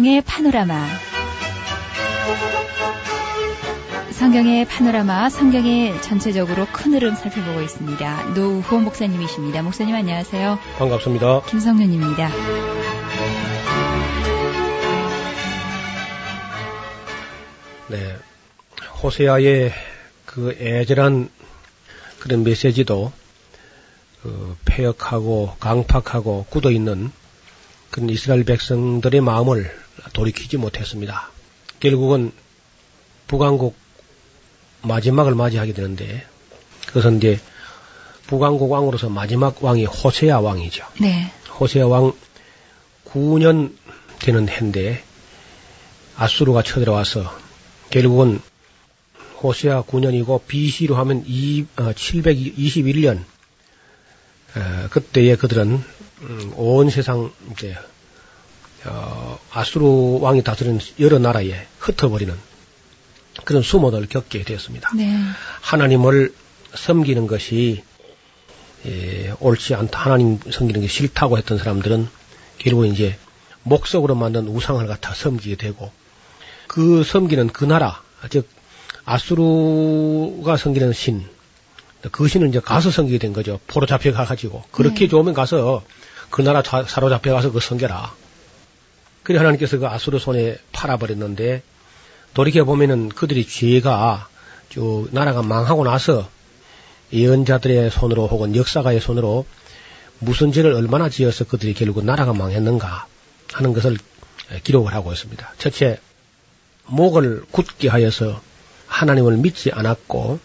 성경의 파노라마. 성경의 파노라마, 성경의 전체적으로 큰 흐름 살펴보고 있습니다. 노우호 목사님이십니다. 목사님 안녕하세요. 반갑습니다. 김성윤입니다. 네. 호세아의 그 애절한 그런 메시지도 그 폐역하고 강팍하고 굳어 있는 그런 이스라엘 백성들의 마음을 돌이키지 못했습니다. 결국은 북왕국 마지막을 맞이하게 되는데 그것은 이제 북왕국 왕으로서 마지막 왕이 호세아 왕이죠. 네. 호세아 왕 9년 되는 해인데 아수르가 쳐들어와서 결국은 호세아 9년이고 BC로 하면 이, 어, 721년 어, 그때에 그들은 음, 온 세상 이제 어, 아수르 왕이 다스리는 여러 나라에 흩어버리는 그런 수모를 겪게 되었습니다. 네. 하나님을 섬기는 것이 예, 옳지 않다. 하나님 섬기는 게 싫다고 했던 사람들은 결국 이제 목석으로 만든 우상을 갖다 섬기게 되고 그 섬기는 그 나라, 즉 아수르가 섬기는 신, 그 신을 이제 가서 섬기게 된 거죠. 포로 잡혀가 가지고 그렇게 네. 좋으면 가서 그 나라 자- 사로잡혀 가서 그 섬겨라. 그래 하나님께서 그 아수르 손에 팔아버렸는데 돌이켜 보면은 그들이 죄가 저 나라가 망하고 나서 예언자들의 손으로 혹은 역사가의 손으로 무슨 죄를 얼마나 지어서 그들이 결국 나라가 망했는가 하는 것을 기록을 하고 있습니다. 첫째, 목을 굳게 하여서 하나님을 믿지 않았고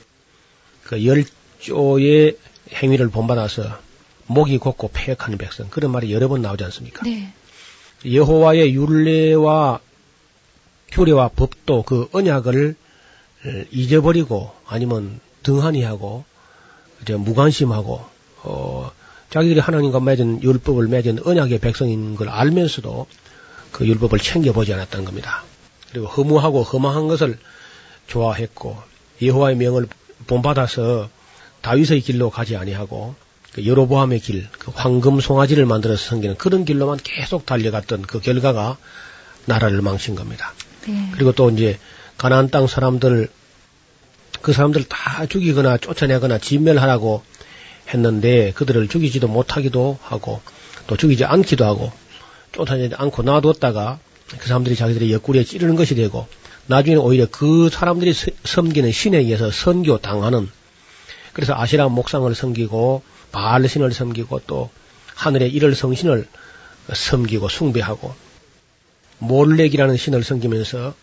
그 열조의 행위를 본받아서 목이 곧고 폐역하는 백성 그런 말이 여러 번 나오지 않습니까? 네. 여호와의 율례와 규례와 법도 그 언약을 잊어버리고 아니면 등한히 하고 이제 무관심하고 어 자기들이 하나님과 맺은 율법을 맺은 언약의 백성인 걸 알면서도 그 율법을 챙겨보지 않았다는 겁니다. 그리고 허무하고 험한 것을 좋아했고 여호와의 명을 본받아서 다윗의 길로 가지 아니하고 그 여로보암의 길, 그 황금 송아지를 만들어서 섬기는 그런 길로만 계속 달려갔던 그 결과가 나라를 망친 겁니다. 네. 그리고 또 이제 가나안 땅 사람들 그 사람들 다 죽이거나 쫓아내거나 진멸하라고 했는데 그들을 죽이지도 못하기도 하고 또 죽이지 않기도 하고 쫓아내지 않고 놔뒀다가 그 사람들이 자기들의 옆구리에 찌르는 것이 되고 나중에 오히려 그 사람들이 서- 섬기는 신에 의해서 선교 당하는 그래서 아시라 목상을 섬기고 바알 신을 섬기고 또 하늘의 일월 성신을 섬기고 숭배하고 몰렉이라는 신을 섬기면서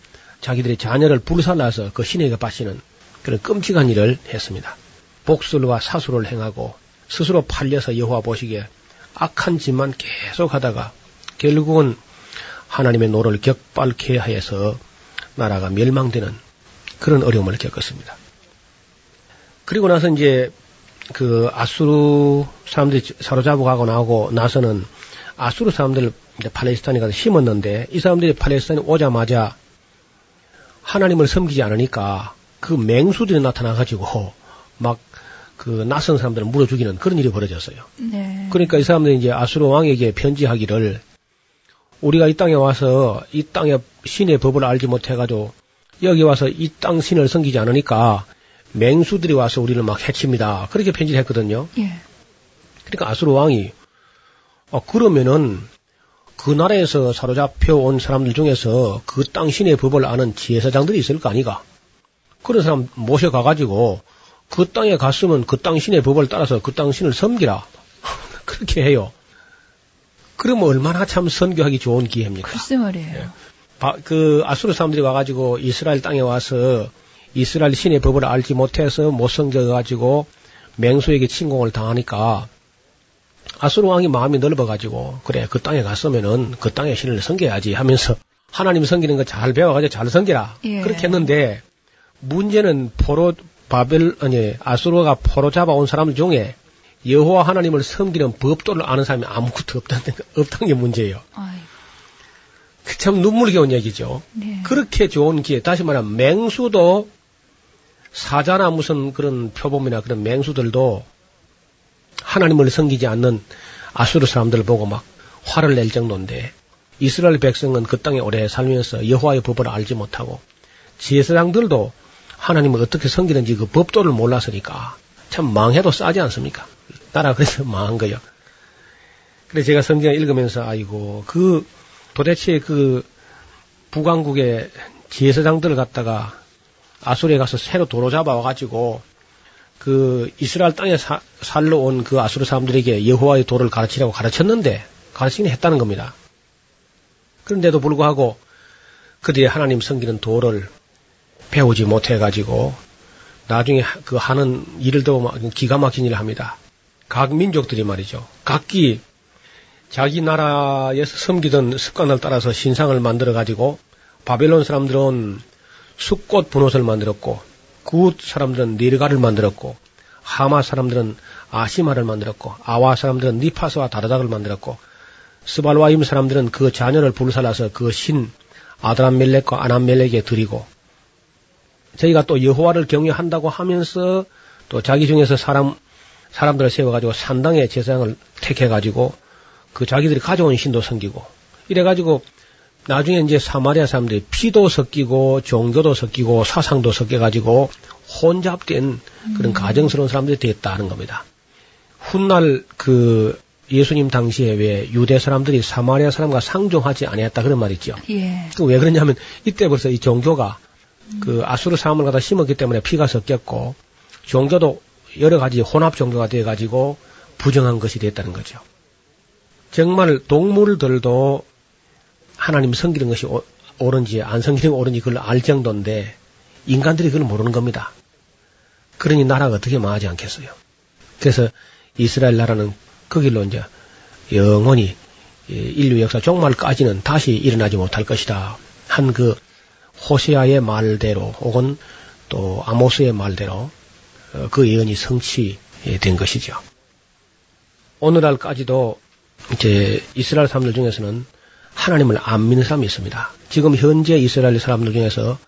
자기들의 자녀를 불살라서 그 신에게 바치는 그런 끔찍한 일을 했습니다. 복술과 사술을 행하고 스스로 팔려서 여호와 보시기에 악한 짓만 계속 하다가 결국은 하나님의 노를 격발케 하여서 나라가 멸망되는 그런 어려움을 겪었습니다. 그리고 나서 이제 그 아수르 사람들이 사로잡아 가고 나오고 나서는 아수르 사람들을 이제 팔레스타인에 가서 심었는데 이 사람들이 팔레스타인에 오자마자 하나님을 섬기지 않으니까 그 맹수들이 나타나가지고 막 그 낯선 사람들을 물어 죽이는 그런 일이 벌어졌어요. 네. 그러니까 이 사람들이 이제 아수르 왕에게 편지하기를 우리가 이 땅에 와서 이 땅의 신의 법을 알지 못해가지고 여기 와서 이 땅 신을 섬기지 않으니까 맹수들이 와서 우리를 막 해칩니다. 그렇게 편지를 했거든요. 예. 그러니까 아수르 왕이 어, 그러면은 그 나라에서 사로잡혀 온 사람들 중에서 그 땅 신의 법을 아는 지혜사장들이 있을 거 아니가? 그런 사람 모셔가가지고 그 땅에 갔으면 그 땅 신의 법을 따라서 그 땅 신을 섬기라. 그렇게 해요. 그러면 얼마나 참 선교하기 좋은 기회입니까? 글쎄 말이에요. 바- 그 아수르 사람들이 와가지고 이스라엘 땅에 와서 이스라엘 신의 법을 알지 못해서 못 섬겨가지고 맹수에게 침공을 당하니까 아수르 왕이 마음이 넓어가지고 그래 그 땅에 갔으면은 그 땅의 신을 섬겨야지 하면서 하나님 섬기는 거 잘 배워가지고 잘 섬기라 예. 그렇게 했는데 문제는 포로 바벨 아니 아수르가 포로 잡아온 사람 중에 여호와 하나님을 섬기는 법도를 아는 사람이 아무것도 없다는 없다는 게 문제예요. 참 눈물겨운 얘기죠. 네. 그렇게 좋은 기회, 다시 말하면 맹수도 사자나 무슨 그런 표범이나 그런 맹수들도 하나님을 섬기지 않는 아수르 사람들을 보고 막 화를 낼 정도인데 이스라엘 백성은 그 땅에 오래 살면서 여호와의 법을 알지 못하고 제사장들도 하나님을 어떻게 섬기는지 그 법도를 몰랐으니까 참 망해도 싸지 않습니까? 나라 그래서 망한 거요. 그래서 제가 성경을 읽으면서 아이고 그 도대체 그 북왕국의 제사장들을 갖다가 아수르에 가서 새로 도로 잡아와가지고 그 이스라엘 땅에 사- 살러 온 그 아수르 사람들에게 여호와의 도를 가르치라고 가르쳤는데 가르치긴 했다는 겁니다. 그런데도 불구하고 그들이 하나님 섬기는 도를 배우지 못해가지고 나중에 하- 그 하는 일도 막 기가 막힌 일을 합니다. 각 민족들이 말이죠. 각기 자기 나라에서 섬기던 습관을 따라서 신상을 만들어 가지고 바벨론 사람들은 숙곳브놋을 만들었고 굿 사람들은 네르갈을 만들었고 하맛 사람들은 아시마를 만들었고 아와 사람들은 닙하스와 다르닥을 만들었고 스발와임 사람들은 그 자녀를 불살라서 그 신 아드람멜렉과 아남멜렉에 드리고 저희가 또 여호와를 경외한다고 하면서 또 자기 중에서 사람 사람들을 세워가지고 산당의 제사장을 택해가지고 그 자기들이 가져온 신도 섬기고 이래가지고 나중에 이제 사마리아 사람들이 피도 섞이고 종교도 섞이고 사상도 섞여가지고 혼잡된 그런 가정스러운 사람들이 됐다는 겁니다. 훗날 그 예수님 당시에 왜 유대 사람들이 사마리아 사람과 상종하지 아니했다 그런 말 있죠. 예. 그왜 그러냐면 이때 벌써 이 종교가 그 아수르 사람을 갖다 심었기 때문에 피가 섞였고 종교도 여러 가지 혼합 종교가 되어 가지고 부정한 것이 됐다는 거죠. 정말 동물들도 하나님 섬기는 것이 오- 옳은지 안 섬기는 게 옳은지 그걸 알 정도인데 인간들이 그걸 모르는 겁니다. 그러니 나라가 어떻게 망하지 않겠어요. 그래서 이스라엘 나라는 그 길로 이제 영원히 이 인류 역사 종말까지는 다시 일어나지 못할 것이다. 한 그 호세아의 말대로 혹은 또 아모스의 말대로 어, 그 예언이 성취된 것이죠. 오늘날까지도 이제 이스라엘 사람들 중에서는 하나님을 안 믿는 사람이 있습니다. 지금 현재 이스라엘 사람들 중에서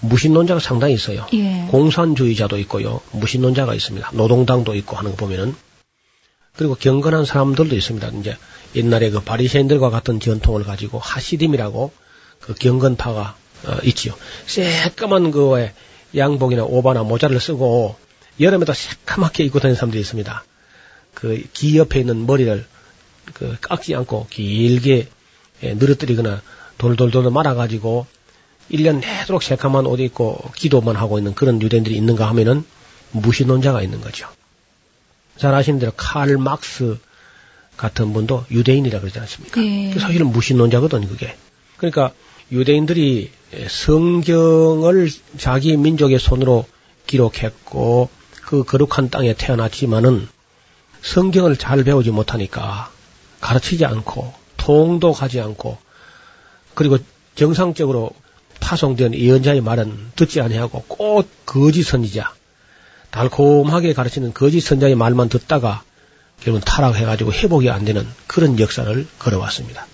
무신론자가 상당히 있어요. 예. 공산주의자도 있고요. 무신론자가 있습니다. 노동당도 있고 하는 거 보면은 그리고 경건한 사람들도 있습니다. 이제 옛날에 그 바리새인들과 같은 전통을 가지고 하시딤이라고 그 경건파가 어, 있지요. 새까만 그왜 양복이나 오바나 모자를 쓰고 여름에도 새까맣게 입고 다니는 사람들이 있습니다. 그 귀 옆에 있는 머리를 그 깎지 않고 길게 예, 늘어뜨리거나 돌돌돌 말아가지고 1년 내도록 새까만 옷 입고 기도만 하고 있는 그런 유대인들이 있는가 하면은 무신론자가 있는 거죠. 잘 아시는 대로 칼 막스 같은 분도 유대인이라 그러지 않습니까? 예. 그 사실은 무신론자거든 그게. 그러니까 유대인들이 성경을 자기 민족의 손으로 기록했고 그 거룩한 땅에 태어났지만은 성경을 잘 배우지 못하니까 가르치지 않고 통독하지 않고 그리고 정상적으로 파송된 예언자의 말은 듣지 아니하고 꼭 거짓 선지자 달콤하게 가르치는 거짓 선자의 말만 듣다가 결국은 타락해가지고 회복이 안 되는 그런 역사를 걸어왔습니다.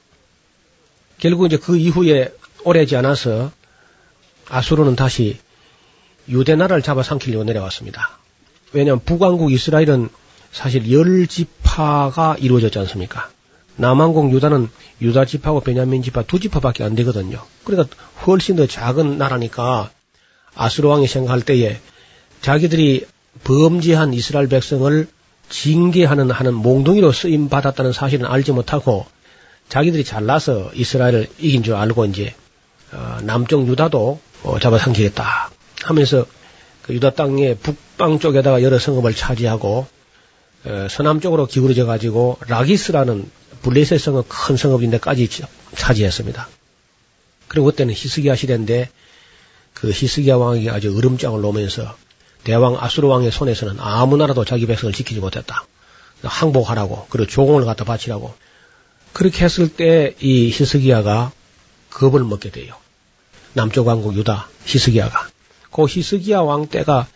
결국 이제 그 이후에 오래지 않아서 아수르는 다시 유대 나라를 잡아삼키려고 내려왔습니다. 왜냐하면 북왕국 이스라엘은 사실 열 지파가 이루어졌지 않습니까? 남왕국 유다는 유다 지파하고 베냐민 지파 두 지파밖에 안 되거든요. 그러니까 훨씬 더 작은 나라니까 아수르 왕이 생각할 때에 자기들이 범죄한 이스라엘 백성을 징계하는 하는 몽둥이로 쓰임 받았다는 사실은 알지 못하고 자기들이 잘나서 이스라엘을 이긴 줄 알고 이제 어, 남쪽 유다도 어, 잡아삼키겠다 하면서 그 유다 땅의 북방 쪽에다가 여러 성읍을 차지하고 어, 서남 쪽으로 기울어져 가지고 라기스라는 블레셋 성읍 큰 성읍인데까지 차지했습니다. 그리고 그때는 히스기야 시대인데 그 히스기야 왕이 아주 으름장을 놓으면서 대왕 아수르 왕의 손에서는 아무 나라도 자기 백성을 지키지 못했다. 항복하라고 그리고 조공을 갖다 바치라고 그렇게 했을 때 이 히스기야가 겁을 먹게 돼요. 남쪽 왕국 유다 히스기야가 그 히스기야 왕 때가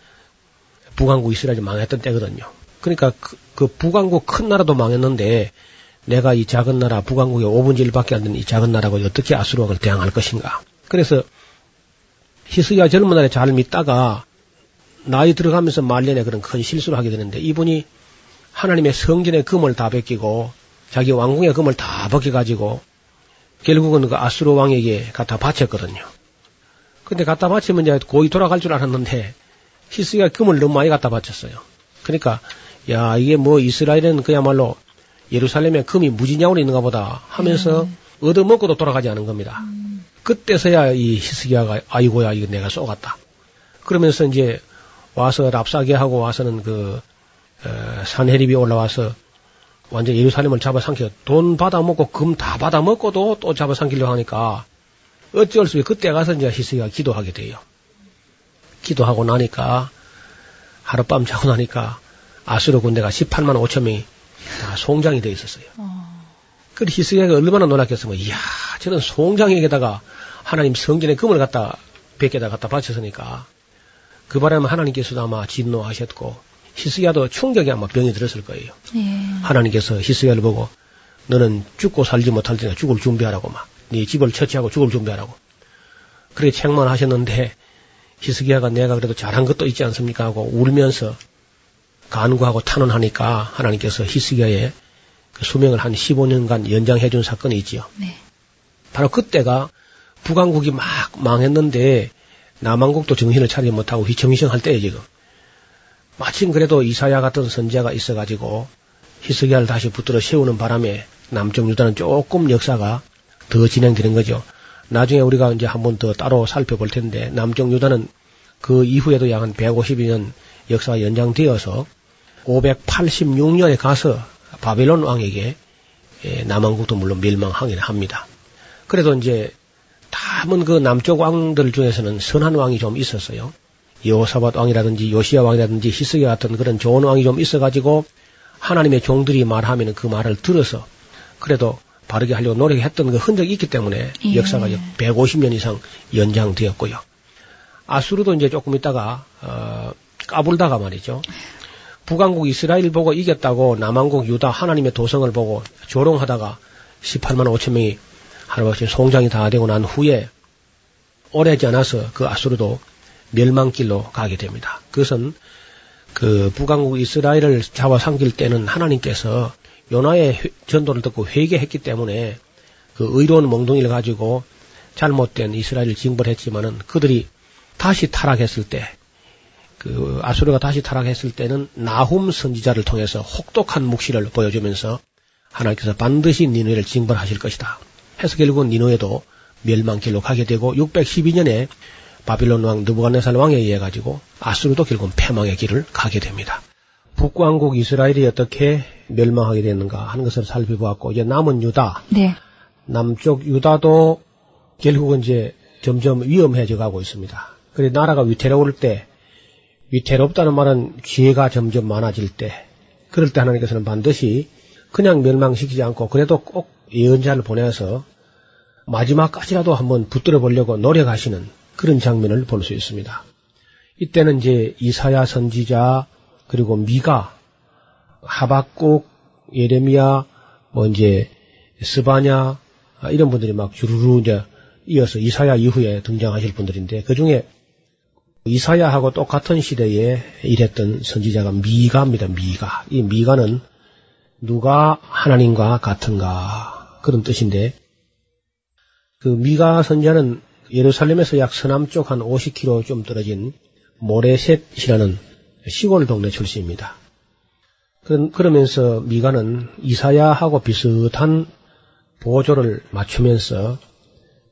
북왕국 이스라엘이 망했던 때거든요. 그러니까 그, 그 북왕국 큰 나라도 망했는데 내가 이 작은 나라 북왕국의 5분의 1밖에 안 되는 이 작은 나라고 어떻게 아수르 왕을 대항할 것인가. 그래서 히스기야 젊은 날에 잘 믿다가 나이 들어가면서 말년에 그런 큰 실수를 하게 되는데 이분이 하나님의 성전의 금을 다 벗기고 자기 왕궁의 금을 다 벗겨가지고 결국은 그 아수르 왕에게 갖다 바쳤거든요. 근데 갖다 바치면 이제 고이 돌아갈 줄 알았는데 히스기야 금을 너무 많이 갖다 바쳤어요. 그러니까 야 이게 뭐 이스라엘은 그야말로 예루살렘에 금이 무지냐고 있는가 보다 하면서 음. 얻어먹고도 돌아가지 않은 겁니다. 음. 그때서야 이 히스기야가 아이고야 이거 내가 쏘갔다. 그러면서 이제 와서 랍사게 하고 와서는 그 어, 산헤립이 올라와서 완전 예루살렘을 잡아삼켜 돈 받아먹고 금 다 받아먹고도 또 잡아삼키려고 하니까 어쩔 수 없이 그때 가서 이제 히스기가 기도하게 돼요. 기도하고 나니까 하룻밤 자고 나니까 아수르 군대가 18만 5천 명이 다 송장이 되어 있었어요. 어. 그 히스기야가 얼마나 놀랐겠으면 이야 저는 송장에게다가 하나님 성전에 금을 갖다 백개다 갖다 바쳤으니까 그 바람에 하나님께서도 아마 진노하셨고 히스기야도 충격이 아마 병이 들었을 거예요. 예. 하나님께서 히스기야를 보고 너는 죽고 살지 못할 테니까 죽을 준비하라고 막. 네 집을 처치하고 죽을 준비하라고. 그렇게 책망하셨는데 히스기야가 내가 그래도 잘한 것도 있지 않습니까 하고 울면서 간구하고 탄원하니까 하나님께서 히스기야의 그 수명을 한 15년간 연장해 준 사건이 있지요. 네. 바로 그때가 북왕국이 막 망했는데 남한국도 정신을 차리지 못하고 휘청휘청할 때에 지금 마침 그래도 이사야 같은 선지자가 있어가지고 히스기야를 다시 붙들어 세우는 바람에 남쪽 유다는 조금 역사가 더 진행되는 거죠. 나중에 우리가 이제 한 번 더 따로 살펴볼 텐데 남쪽 유다는 그 이후에도 약 한 152년 역사가 연장되어서 586년에 가서 바벨론 왕에게 예, 남한국도 물론 멸망하긴 합니다. 그래도 이제 남은 그 남쪽 왕들 중에서는 선한 왕이 좀 있었어요. 여호사밧 왕이라든지 요시야 왕이라든지 히스기야 같은 그런 좋은 왕이 좀 있어가지고 하나님의 종들이 말하면 그 말을 들어서 그래도 바르게 하려고 노력했던 그 흔적이 있기 때문에 예. 역사가 150년 이상 연장되었고요. 아수르도 이제 조금 있다가 어, 까불다가 말이죠. 북왕국 이스라엘 보고 이겼다고 남왕국 유다 하나님의 도성을 보고 조롱하다가 18만 5천 명이 하루아침 송장이 다 되고 난 후에 오래지 않아서 그 아수르도 멸망길로 가게 됩니다. 그것은 그 북왕국 이스라엘을 잡아 삼킬 때는 하나님께서 요나의 전도를 듣고 회개했기 때문에 그 의로운 몽둥이를 가지고 잘못된 이스라엘을 징벌했지만은 그들이 다시 타락했을 때, 그 아수르가 다시 타락했을 때는 나훔 선지자를 통해서 혹독한 묵시를 보여주면서 하나님께서 반드시 니누에를 징벌하실 것이다. 해서 결국은 니누에도 멸망길로 가게 되고 612년에 바빌론 왕 느부갓네살 왕에 의해 가지고 아수르도 결국 패망의 길을 가게 됩니다. 북왕국 이스라엘이 어떻게 멸망하게 됐는가 하는 것을 살펴보았고 이제 남은 유다, 네. 남쪽 유다도 결국은 이제 점점 위험해져 가고 있습니다. 그래 나라가 위태로울 때 위태롭다는 말은 기회가 점점 많아질 때 그럴 때 하나님께서는 반드시 그냥 멸망시키지 않고 그래도 꼭 예언자를 보내서 마지막까지라도 한번 붙들어 보려고 노력하시는 그런 장면을 볼 수 있습니다. 이때는 이제 이사야 선지자 그리고 미가 하박국 예레미야 뭐 이제 스바냐 이런 분들이 막 주르르 이제 이어서 이사야 이후에 등장하실 분들인데 그 중에 이사야하고 똑같은 시대에 일했던 선지자가 미가입니다. 미가. 이 미가는 누가 하나님과 같은가 그런 뜻인데 그 미가 선지자는 예루살렘에서 약 서남쪽 한 50km 좀 떨어진 모레셋이라는 시골 동네 출신입니다. 그러면서 미가는 이사야하고 비슷한 보조를 맞추면서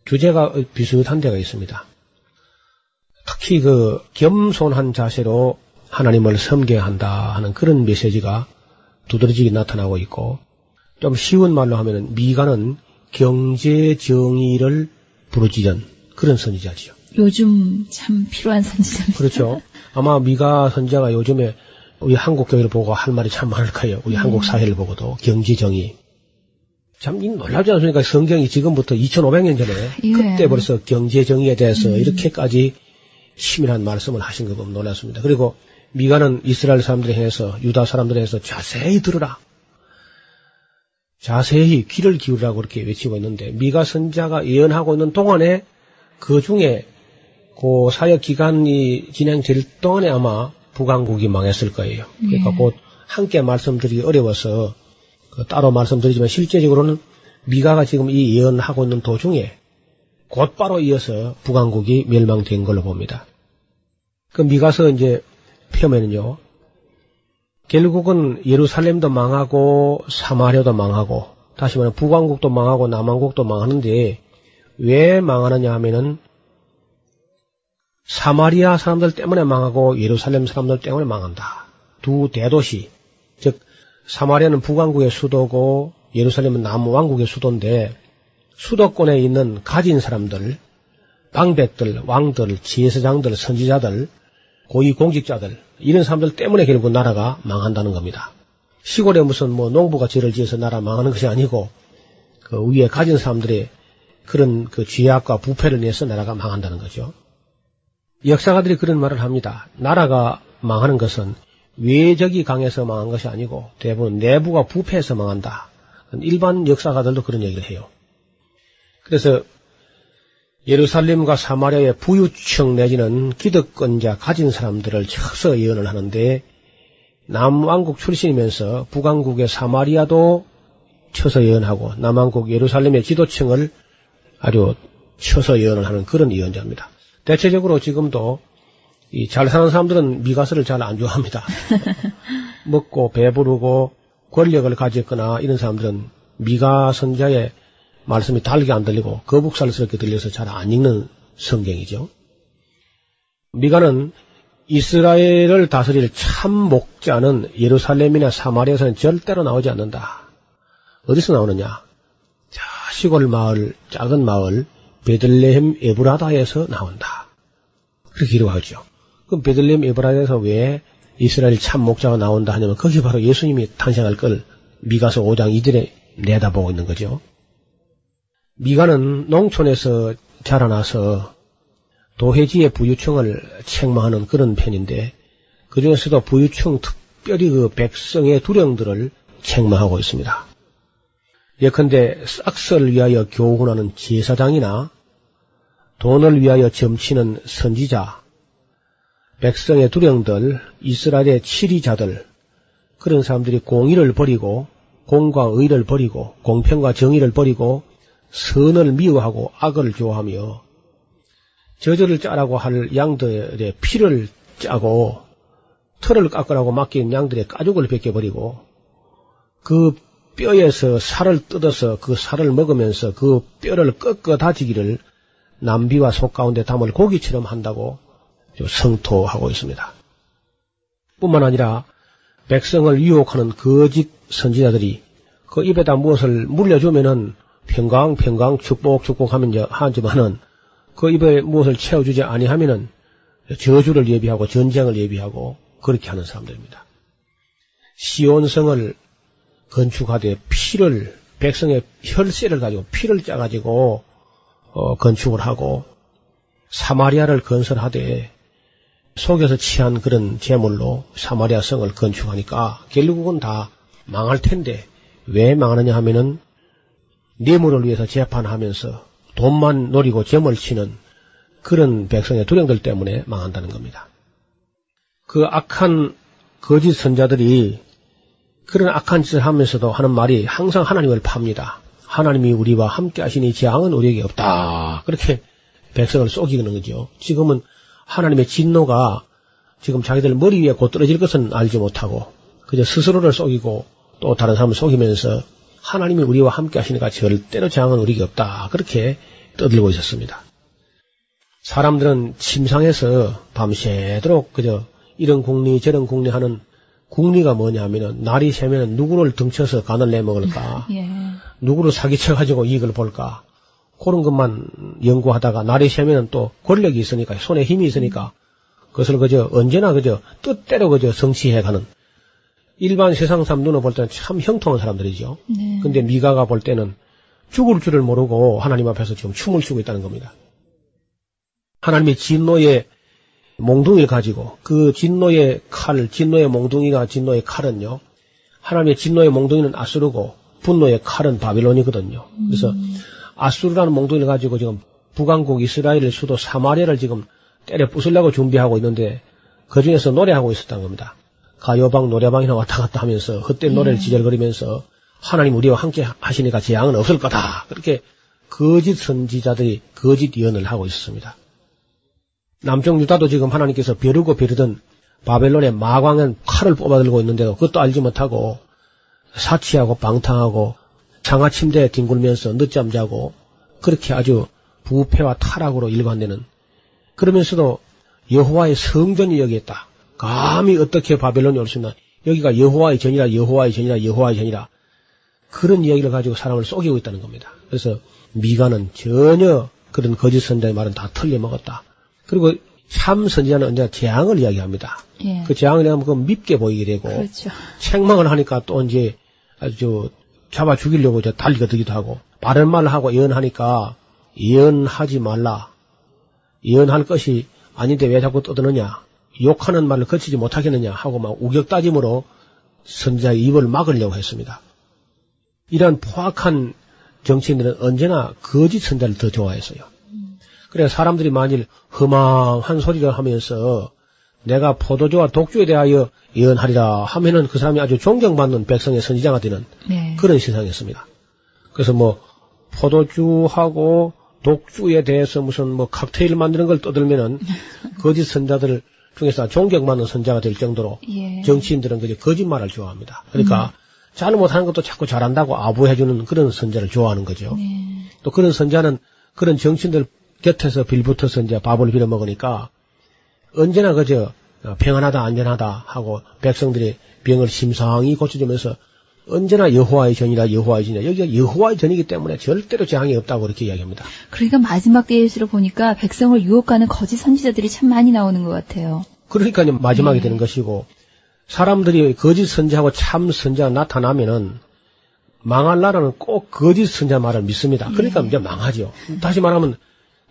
주제가 비슷한 데가 있습니다. 특히 그 겸손한 자세로 하나님을 섬겨야 한다 하는 그런 메시지가 두드러지게 나타나고 있고 좀 쉬운 말로 하면 미가는 경제 정의를 부르짖은 그런 선지자지요. 요즘 참 필요한 선지자입니다. 그렇죠. 아마 미가 선지자가 요즘에 우리 한국 교회를 보고 할 말이 참 많을 거예요. 우리 한국 사회를 보고도 경제 정의. 참 놀랍지 않습니까? 성경이 지금부터 2,500년 전에 예. 그때 벌써 경제 정의에 대해서 이렇게까지 치밀한 말씀을 하신 거 보면 놀랐습니다. 그리고 미가는 이스라엘 사람들에 해서 유다 사람들에 해서 자세히 들으라. 자세히 귀를 기울라고 그렇게 외치고 있는데 미가 선자가 예언하고 있는 동안에 그 중에 그 사역 기간이 진행될 동안에 아마 북왕국이 망했을 거예요. 그러니까 예. 곧 함께 말씀드리기 어려워서 그 따로 말씀드리지만 실제적으로는 미가가 지금 이 예언하고 있는 도중에 곧바로 이어서 북왕국이 멸망된 걸로 봅니다. 그 미가서 이제 펴면은요. 결국은 예루살렘도 망하고 사마리아도 망하고 다시 말하면 북왕국도 망하고 남왕국도 망하는데 왜 망하느냐 하면은 사마리아 사람들 때문에 망하고 예루살렘 사람들 때문에 망한다. 두 대도시 즉 사마리아는 북왕국의 수도고 예루살렘은 남왕국의 수도인데 수도권에 있는 가진 사람들 방백들, 왕들, 제사장들, 선지자들, 고위공직자들 이런 사람들 때문에 결국 나라가 망한다는 겁니다. 시골에 무슨 뭐 농부가 죄를 지어서 나라 망하는 것이 아니고 그 위에 가진 사람들의 그런 그 죄악과 부패를 내서 나라가 망한다는 거죠. 역사가들이 그런 말을 합니다. 나라가 망하는 것은 외적이 강해서 망한 것이 아니고 대부분 내부가 부패해서 망한다. 일반 역사가들도 그런 얘기를 해요. 그래서 예루살렘과 사마리아의 부유층 내지는 기득권자 가진 사람들을 쳐서 예언을 하는데 남왕국 출신이면서 북왕국의 사마리아도 쳐서 예언하고 남왕국 예루살렘의 지도층을 아주 쳐서 예언을 하는 그런 예언자입니다. 대체적으로 지금도 이 잘 사는 사람들은 미가서를 잘 안 좋아합니다. 먹고 배부르고 권력을 가졌거나 이런 사람들은 미가 선자의 말씀이 달게 안 들리고 거북살스럽게 들려서 잘 안 읽는 성경이죠. 미가는 이스라엘을 다스릴 참 목자는 예루살렘이나 사마리아에서는 절대로 나오지 않는다. 어디서 나오느냐? 자, 시골 마을, 작은 마을, 베들레헴 에브라다에서 나온다. 그렇게 기록하죠. 그럼 베들레헴 에브라다에서 왜 이스라엘 참 목자가 나온다 하냐면 거기 바로 예수님이 탄생할 걸 미가서 5장 2절에 내다보고 있는 거죠. 미가는 농촌에서 자라나서 도해지의 부유층을 책망하는 그런 편인데 그 중에서도 부유층 특별히 그 백성의 두령들을 책망하고 있습니다. 예컨대 싹스를 위하여 교훈하는 제사장이나 돈을 위하여 점치는 선지자, 백성의 두령들, 이스라엘의 치리자들, 그런 사람들이 공의를 버리고 공과 의를 버리고 공평과 정의를 버리고 선을 미워하고 악을 좋아하며 저절을 짜라고 할 양들의 피를 짜고 털을 깎으라고 맡긴 양들의 가죽을 벗겨버리고 그 뼈에서 살을 뜯어서 그 살을 먹으면서 그 뼈를 꺾어 다지기를 남비와 속 가운데 담을 고기처럼 한다고 성토하고 있습니다. 뿐만 아니라 백성을 유혹하는 거짓 선지자들이 그 입에다 무엇을 물려주면은 평강 평강 축복 축복하면 하지만은 그 입에 무엇을 채워주지 아니하면은 저주를 예비하고 전쟁을 예비하고 그렇게 하는 사람들입니다. 시온성을 건축하되 피를 백성의 혈세를 가지고 피를 짜가지고 어, 건축을 하고 사마리아를 건설하되 속에서 취한 그런 제물로 사마리아 성을 건축하니까 결국은 다 망할 텐데 왜 망하느냐 하면은 뇌물을 위해서 재판하면서 돈만 노리고 점을 치는 그런 백성의 두령들 때문에 망한다는 겁니다. 그 악한 거짓 선자들이 그런 악한 짓을 하면서도 하는 말이 항상 하나님을 팝니다. 하나님이 우리와 함께 하시니 재앙은 우리에게 없다. 그렇게 백성을 속이는 거죠. 지금은 하나님의 진노가 지금 자기들 머리 위에 곧 떨어질 것은 알지 못하고 그저 스스로를 속이고 또 다른 사람을 속이면서 하나님이 우리와 함께 하시니까 절대로 재앙은 우리에게 없다. 그렇게 떠들고 있었습니다. 사람들은 침상에서 밤새도록 그저 이런 궁리 저런 궁리 하는 궁리가 뭐냐 하면은 날이 새면은 누구를 등쳐서 간을 내먹을까 예. 누구를 사기쳐 가지고 이익을 볼까 그런 것만 연구하다가 날이 새면은 또 권력이 있으니까 손에 힘이 있으니까 그것을 그저 언제나 그저 뜻대로 그저 성취해가는 일반 세상 사람 눈으로 볼 때는 참 형통한 사람들이죠. 네. 근데 미가가 볼 때는 죽을 줄을 모르고 하나님 앞에서 지금 춤을 추고 있다는 겁니다. 하나님의 진노의 몽둥이를 가지고 그 진노의 칼, 진노의 몽둥이가 진노의 칼은요. 하나님의 진노의 몽둥이는 아수르고 분노의 칼은 바빌론이거든요. 그래서 아수르라는 몽둥이를 가지고 지금 북왕국 이스라엘 수도 사마리아를 지금 때려 부수려고 준비하고 있는데 그 중에서 노래하고 있었던 겁니다. 가요방 노래방이나 왔다 갔다 하면서 헛된 노래를 지절거리면서 하나님 우리와 함께 하시니까 재앙은 없을 거다. 그렇게 거짓 선지자들이 거짓 예언을 하고 있었습니다. 남쪽 유다도 지금 하나님께서 벼르고 벼르던 바벨론의 마광은 칼을 뽑아들고 있는데도 그것도 알지 못하고 사치하고 방탕하고 장화 침대에 뒹굴면서 늦잠 자고 그렇게 아주 부패와 타락으로 일관되는 그러면서도 여호와의 성전이 여기 있다. 감히 어떻게 바벨론이 올 수 있나? 여기가 여호와의 전이라 여호와의 전이라 여호와의 전이라 그런 이야기를 가지고 사람을 속이고 있다는 겁니다. 그래서 미가는 전혀 그런 거짓 선자의 말은 다 틀려먹었다. 그리고 참 선지자는 언제나 재앙을 이야기합니다. 예. 그 재앙을 하면 그 밉게 보이게 되고 그렇죠. 책망을 하니까 또 이제 아주 잡아 죽이려고 저 달려들기도 하고 바른 말을 하고 예언하니까 예언하지 말라. 예언할 것이 아닌데 왜 자꾸 떠드느냐. 욕하는 말을 거치지 못하겠느냐 하고 막 우격다짐으로 선자의 입을 막으려고 했습니다. 이러한 포악한 정치인들은 언제나 거짓 선자를 더 좋아했어요. 그래서 사람들이 만일 허망한 소리를 하면서 내가 포도주와 독주에 대하여 예언하리라 하면은 그 사람이 아주 존경받는 백성의 선지자가 되는 네. 그런 세상이었습니다. 그래서 뭐 포도주하고 독주에 대해서 무슨 뭐 칵테일 만드는 걸 떠들면은 거짓 선자들 중에서 존경받는 선자가 될 정도로 예. 정치인들은 그저 거짓말을 좋아합니다. 그러니까 잘못하는 것도 자꾸 잘한다고 아부해주는 그런 선자를 좋아하는 거죠. 네. 또 그런 선자는 그런 정치인들 곁에서 빌붙어서 이제 밥을 빌어 먹으니까 언제나 그저 평안하다 안전하다 하고 백성들의 병을 심상히 고쳐주면서 언제나 여호와의 전이라 여호와의 전이라 여기가 여호와의 전이기 때문에 절대로 재앙이 없다고 그렇게 이야기합니다. 그러니까 마지막 예수를 보니까 백성을 유혹하는 거짓 선지자들이 참 많이 나오는 것 같아요. 그러니까 이제 마지막이 네. 되는 것이고 사람들이 거짓 선지하고 참 선지가 나타나면은 망할 나라는 꼭 거짓 선자 말을 믿습니다. 그러니까 이제 망하죠. 다시 말하면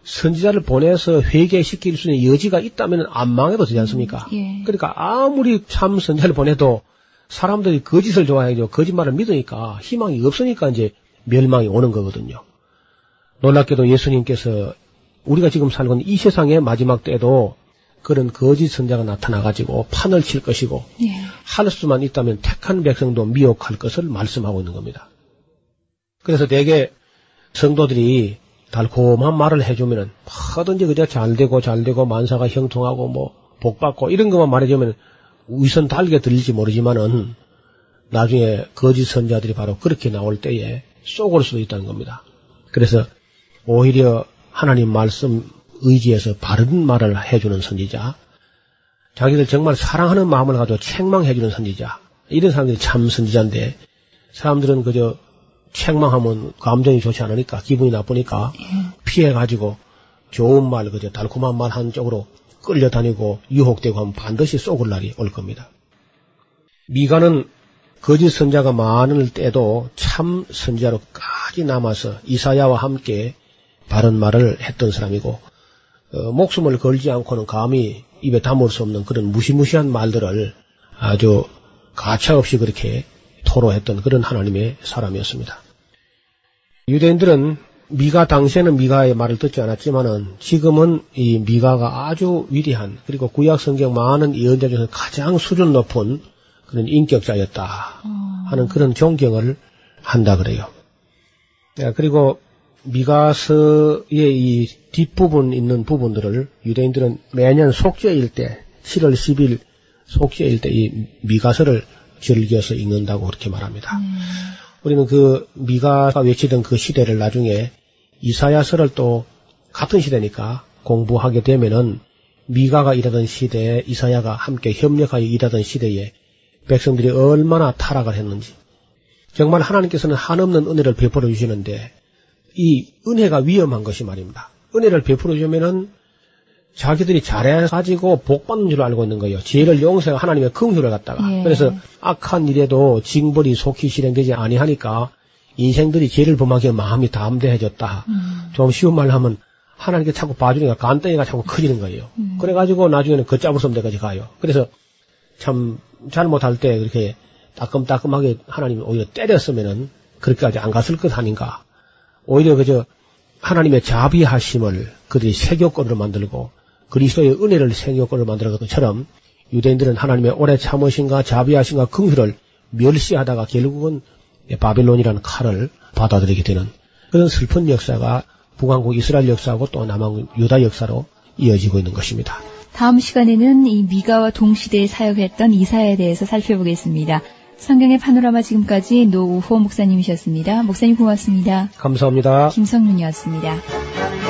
선지자를 보내서 회개시킬 수 있는 여지가 있다면 안 망해도 되지 않습니까? 예. 그러니까 아무리 참 선자를 보내도 사람들이 거짓을 좋아해죠. 거짓말을 믿으니까 희망이 없으니까 이제 멸망이 오는 거거든요. 놀랍게도 예수님께서 우리가 지금 살고 있는 이 세상의 마지막 때도 그런 거짓 선자가 나타나가지고 판을 칠 것이고 예. 할 수만 있다면 택한 백성도 미혹할 것을 말씀하고 있는 겁니다. 그래서 대개 성도들이 달콤한 말을 해주면은 뭐든지 그저 잘 되고 잘 되고 만사가 형통하고 뭐 복받고 이런 것만 말해주면 위선 달게 들릴지 모르지만은 나중에 거짓 선자들이 바로 그렇게 나올 때에 쏘을 수도 있다는 겁니다. 그래서 오히려 하나님 말씀 의지해서 바른 말을 해주는 선지자, 자기들 정말 사랑하는 마음을 가지고 책망해주는 선지자, 이런 사람들이 참 선지자인데 사람들은 그저 책망하면 감정이 좋지 않으니까 기분이 나쁘니까 피해가지고 좋은 말, 그저 달콤한 말 한 쪽으로 끌려다니고 유혹되고 하면 반드시 쏘을 날이 올 겁니다. 미가는 거짓 선자가 많을 때도 참 선자로까지 남아서 이사야와 함께 바른 말을 했던 사람이고 어, 목숨을 걸지 않고는 감히 입에 담을 수 없는 그런 무시무시한 말들을 아주 가차없이 그렇게 토로했던 그런 하나님의 사람이었습니다. 유대인들은 미가 당시에는 미가의 말을 듣지 않았지만은 지금은 이 미가가 아주 위대한 그리고 구약 성경 많은 예언자 중에서 가장 수준 높은 그런 인격자였다 하는 그런 존경을 한다 그래요. 예, 그리고 미가서의 이 뒷부분 있는 부분들을 유대인들은 매년 속죄일 때 7월 10일 속죄일 때 이 미가서를 즐겨서 읽는다고 그렇게 말합니다. 우리는 그 미가가 외치던 그 시대를 나중에 이사야서를 또 같은 시대니까 공부하게 되면은 미가가 일하던 시대에 이사야가 함께 협력하여 일하던 시대에 백성들이 얼마나 타락을 했는지 정말 하나님께서는 한없는 은혜를 베풀어 주시는데 이 은혜가 위험한 것이 말입니다. 은혜를 베풀어 주면은 자기들이 잘해가지고 복 받는 줄 알고 있는 거예요. 죄를 용서해 하나님의 긍휼을 갖다가. 예. 그래서 악한 일에도 징벌이 속히 실행되지 아니하니까 인생들이 죄를 범하기에 마음이 담대해졌다. 음. 좀 쉬운 말로 하면 하나님께 자꾸 봐주니까 간덩이가 자꾸 커지는 거예요. 음. 그래가지고 나중에는 걷잡을 수 없는 데까지 가요. 그래서 참 잘못할 때 그렇게 따끔따끔하게 하나님이 오히려 때렸으면은 그렇게까지 안 갔을 것 아닌가. 오히려 그저 하나님의 자비하심을 그들이 세교권으로 만들고 그리스도의 은혜를 세교권으로 만들어 것처럼 유대인들은 하나님의 오래 참으신가 자비하신가 긍휼을 멸시하다가 결국은 바벨론이라는 칼을 받아들이게 되는 그런 슬픈 역사가 북왕국 이스라엘 역사하고 또 남왕 유다 역사로 이어지고 있는 것입니다. 다음 시간에는 이 미가와 동시대에 사역했던 이사야에 대해서 살펴보겠습니다. 성경의 파노라마 지금까지 노우호 목사님이셨습니다. 목사님 고맙습니다. 감사합니다. 김성윤이었습니다.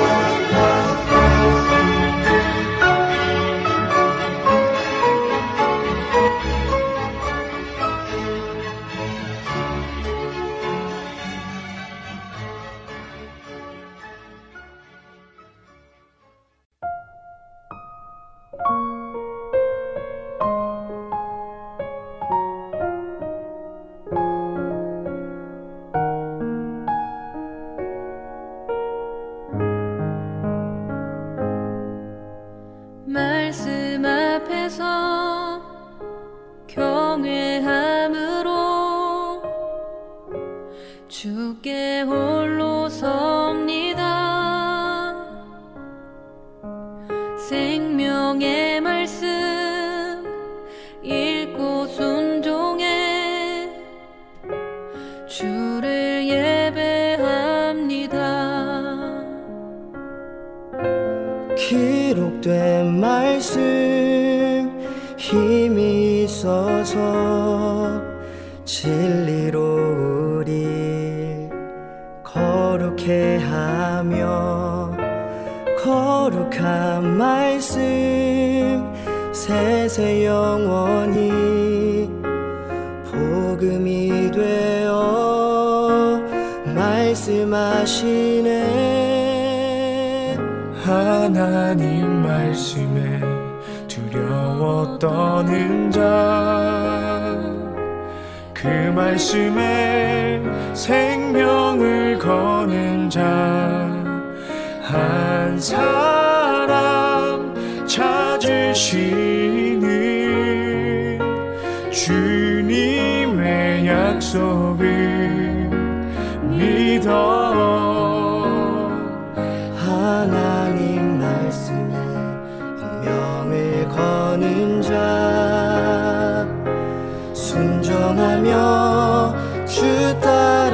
주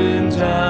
따라가는 자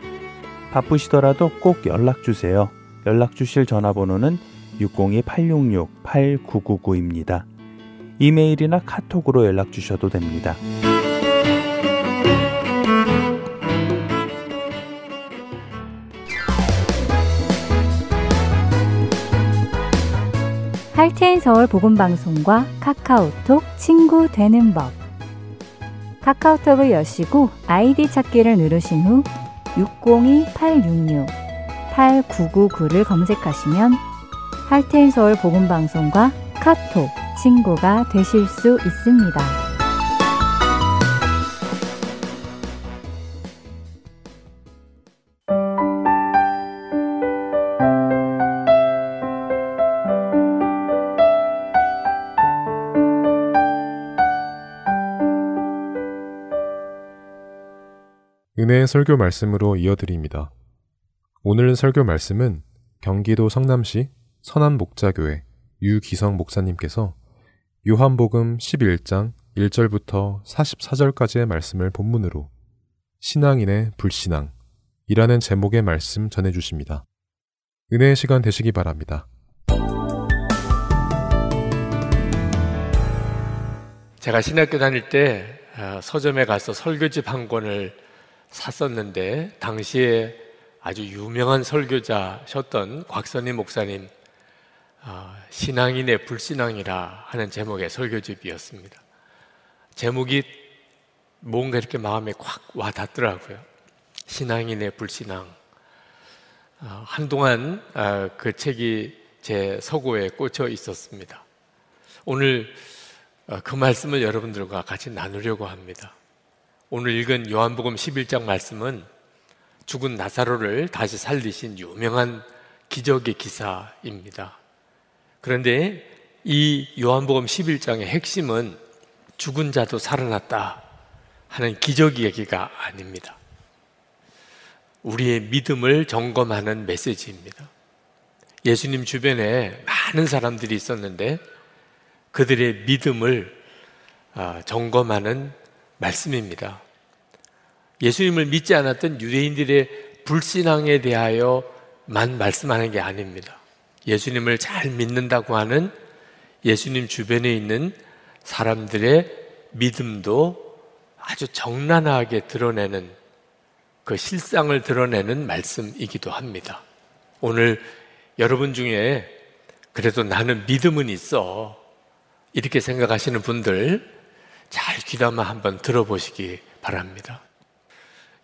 바쁘시더라도 꼭 연락 주세요. 연락 주실 전화번호는 602-866-8999입니다. 이메일이나 카톡으로 연락 주셔도 됩니다. 할테인 서울 복음 방송과 카카오톡 친구 되는 법. 카카오톡을 여시고 아이디 찾기를 누르신 후 602-866-8999를 검색하시면 할테인 서울 복음 방송과 카톡 친구가 되실 수 있습니다. 은혜의 설교 말씀으로 이어드립니다. 오늘 설교 말씀은 경기도 성남시 선한목자교회 유기성 목사님께서 요한복음 11장 1절부터 44절까지의 말씀을 본문으로 신앙인의 불신앙이라는 제목의 말씀 전해주십니다. 은혜의 시간 되시기 바랍니다. 제가 신학교 다닐 때 어, 서점에 가서 설교집 한 권을 샀었는데 당시에 아주 유명한 설교자셨던 곽선희 목사님 어, 신앙인의 불신앙이라 하는 제목의 설교집이었습니다. 제목이 뭔가 이렇게 마음에 콱 와닿더라고요. 신앙인의 불신앙. 어, 한동안 그 책이 제 서고에 꽂혀 있었습니다. 오늘 어, 그 말씀을 여러분들과 같이 나누려고 합니다. 오늘 읽은 요한복음 11장 말씀은 죽은 나사로를 다시 살리신 유명한 기적의 기사입니다. 그런데 이 요한복음 11장의 핵심은 죽은 자도 살아났다 하는 기적 얘기가 아닙니다. 우리의 믿음을 점검하는 메시지입니다. 예수님 주변에 많은 사람들이 있었는데 그들의 믿음을 아, 점검하는 말씀입니다. 예수님을 믿지 않았던 유대인들의 불신앙에 대하여만 말씀하는 게 아닙니다. 예수님을 잘 믿는다고 하는 예수님 주변에 있는 사람들의 믿음도 아주 적나라하게 드러내는 그 실상을 드러내는 말씀이기도 합니다. 오늘 여러분 중에 그래도 나는 믿음은 있어. 이렇게 생각하시는 분들 잘 귀담아 한번 들어보시기 바랍니다.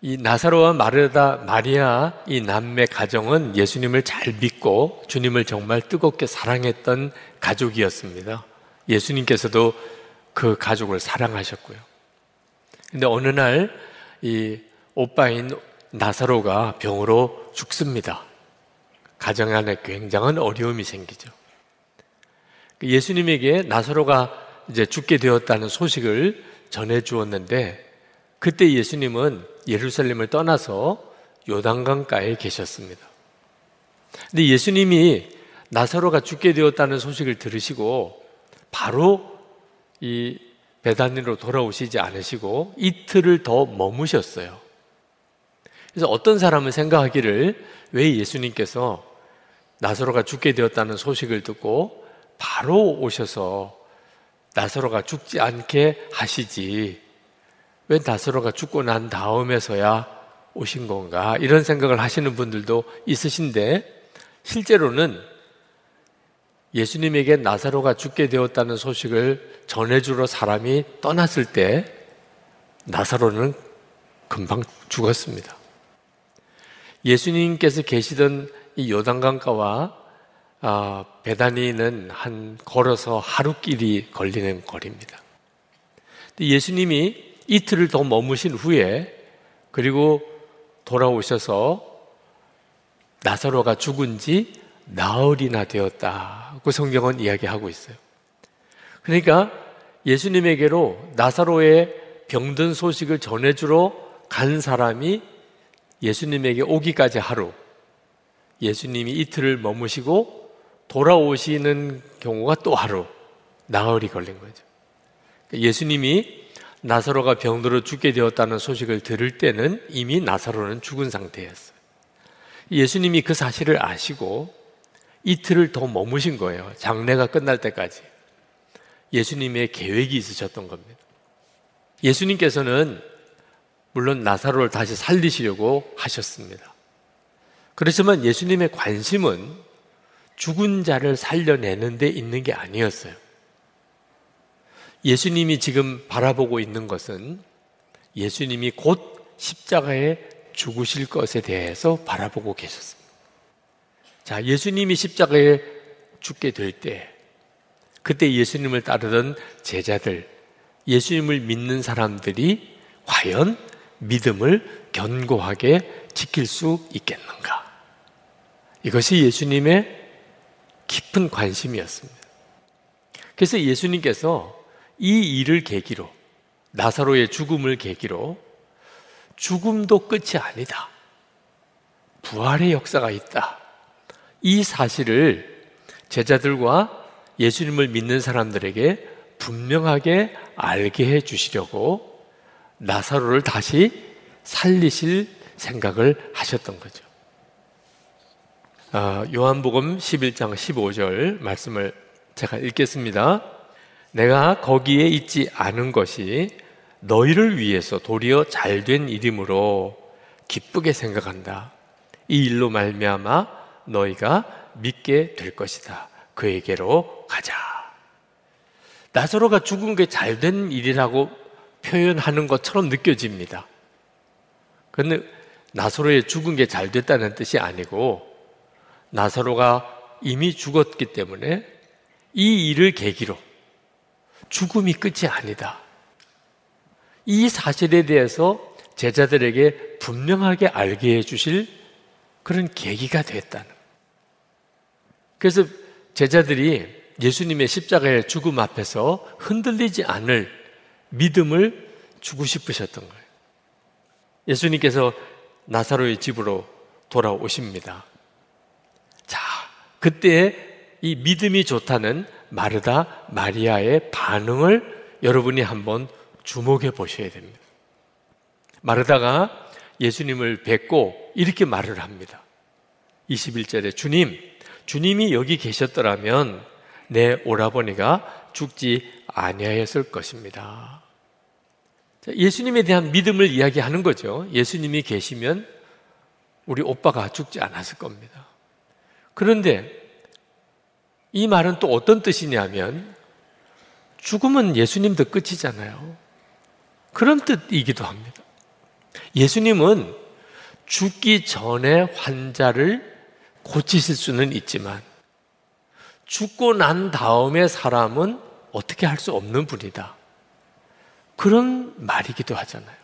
이 나사로와 마르다 마리아 이 남매 가정은 예수님을 잘 믿고 주님을 정말 뜨겁게 사랑했던 가족이었습니다. 예수님께서도 그 가족을 사랑하셨고요. 근데 어느 날 이 오빠인 나사로가 병으로 죽습니다. 가정 안에 굉장한 어려움이 생기죠. 그 예수님에게 나사로가 이제 죽게 되었다는 소식을 전해 주었는데 그때 예수님은 예루살렘을 떠나서 요단강가에 계셨습니다. 근데 예수님이 나사로가 죽게 되었다는 소식을 들으시고 바로 이 베다니로 돌아오시지 않으시고 이틀을 더 머무셨어요. 그래서 어떤 사람은 생각하기를 왜 예수님께서 나사로가 죽게 되었다는 소식을 듣고 바로 오셔서 나사로가 죽지 않게 하시지 왜 나사로가 죽고 난 다음에서야 오신 건가 이런 생각을 하시는 분들도 있으신데 실제로는 예수님에게 나사로가 죽게 되었다는 소식을 전해주러 사람이 떠났을 때 나사로는 금방 죽었습니다. 예수님께서 계시던 이 요단강가와 아, 베다니는 한 걸어서 하루 길이 걸리는 거리입니다. 예수님이 이틀을 더 머무신 후에 그리고 돌아오셔서 나사로가 죽은 지 나흘이나 되었다고 성경은 이야기하고 있어요. 그러니까 예수님에게로 나사로의 병든 소식을 전해주러 간 사람이 예수님에게 오기까지 하루, 예수님이 이틀을 머무시고 돌아오시는 경우가 또 하루, 나흘이 걸린 거죠. 예수님이 나사로가 병들어 죽게 되었다는 소식을 들을 때는 이미 나사로는 죽은 상태였어요. 예수님이 그 사실을 아시고 이틀을 더 머무신 거예요. 장례가 끝날 때까지. 예수님의 계획이 있으셨던 겁니다. 예수님께서는 물론 나사로를 다시 살리시려고 하셨습니다. 그렇지만 예수님의 관심은 죽은 자를 살려내는 데 있는 게 아니었어요. 예수님이 지금 바라보고 있는 것은 예수님이 곧 십자가에 죽으실 것에 대해서 바라보고 계셨습니다. 자, 예수님이 십자가에 죽게 될 때, 그때 예수님을 따르던 제자들, 예수님을 믿는 사람들이 과연 믿음을 견고하게 지킬 수 있겠는가? 이것이 예수님의 깊은 관심이었습니다. 그래서 예수님께서 이 일을 계기로 나사로의 죽음을 계기로 죽음도 끝이 아니다. 부활의 역사가 있다. 이 사실을 제자들과 예수님을 믿는 사람들에게 분명하게 알게 해 주시려고 나사로를 다시 살리실 생각을 하셨던 거죠. 아, 요한복음 11장 15절 말씀을 제가 읽겠습니다. 내가 거기에 있지 않은 것이 너희를 위해서 도리어 잘된 일이므로 기쁘게 생각한다. 이 일로 말미암아 너희가 믿게 될 것이다. 그에게로 가자. 나사로가 죽은 게 잘된 일이라고 표현하는 것처럼 느껴집니다. 그런데 나사로의 죽은 게 잘 됐다는 뜻이 아니고 나사로가 이미 죽었기 때문에 이 일을 계기로 죽음이 끝이 아니다. 이 사실에 대해서 제자들에게 분명하게 알게 해주실 그런 계기가 됐다는. 그래서 제자들이 예수님의 십자가의 죽음 앞에서 흔들리지 않을 믿음을 주고 싶으셨던 거예요. 예수님께서 나사로의 집으로 돌아오십니다. 자, 그때 이 믿음이 좋다는 마르다 마리아의 반응을 여러분이 한번 주목해 보셔야 됩니다. 마르다가 예수님을 뵙고 이렇게 말을 합니다. 21절에 주님, 주님이 여기 계셨더라면 내 오라버니가 죽지 아니하였을 것입니다. 예수님에 대한 믿음을 이야기하는 거죠. 예수님이 계시면 우리 오빠가 죽지 않았을 겁니다. 그런데 이 말은 또 어떤 뜻이냐면 죽음은 예수님도 끝이잖아요. 그런 뜻이기도 합니다. 예수님은 죽기 전에 환자를 고치실 수는 있지만 죽고 난 다음에 사람은 어떻게 할 수 없는 분이다. 그런 말이기도 하잖아요.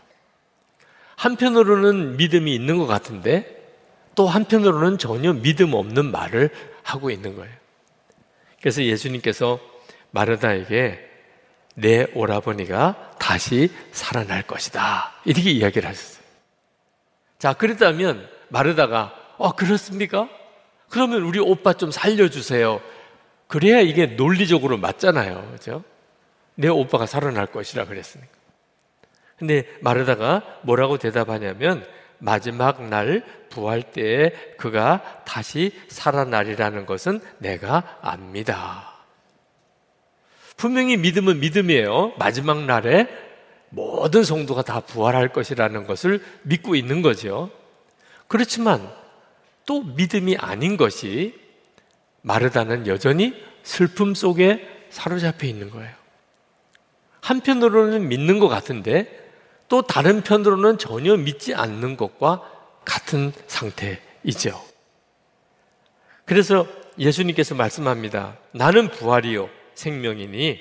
한편으로는 믿음이 있는 것 같은데 또 한편으로는 전혀 믿음 없는 말을 하고 있는 거예요. 그래서 예수님께서 마르다에게 내 오라버니가 다시 살아날 것이다. 이렇게 이야기를 하셨어요. 자, 그랬다면 마르다가 어, 그렇습니까? 그러면 우리 오빠 좀 살려주세요. 그래야 이게 논리적으로 맞잖아요. 그죠? 내 오빠가 살아날 것이라 그랬으니까. 근데 마르다가 뭐라고 대답하냐면 마지막 날 부활 때에 그가 다시 살아나리라는 것은 내가 압니다. 분명히 믿음은 믿음이에요. 마지막 날에 모든 성도가 다 부활할 것이라는 것을 믿고 있는 거죠. 그렇지만 또 믿음이 아닌 것이 마르다는 여전히 슬픔 속에 사로잡혀 있는 거예요. 한편으로는 믿는 것 같은데 또 다른 편으로는 전혀 믿지 않는 것과 같은 상태이죠. 그래서 예수님께서 말씀합니다. 나는 부활이요 생명이니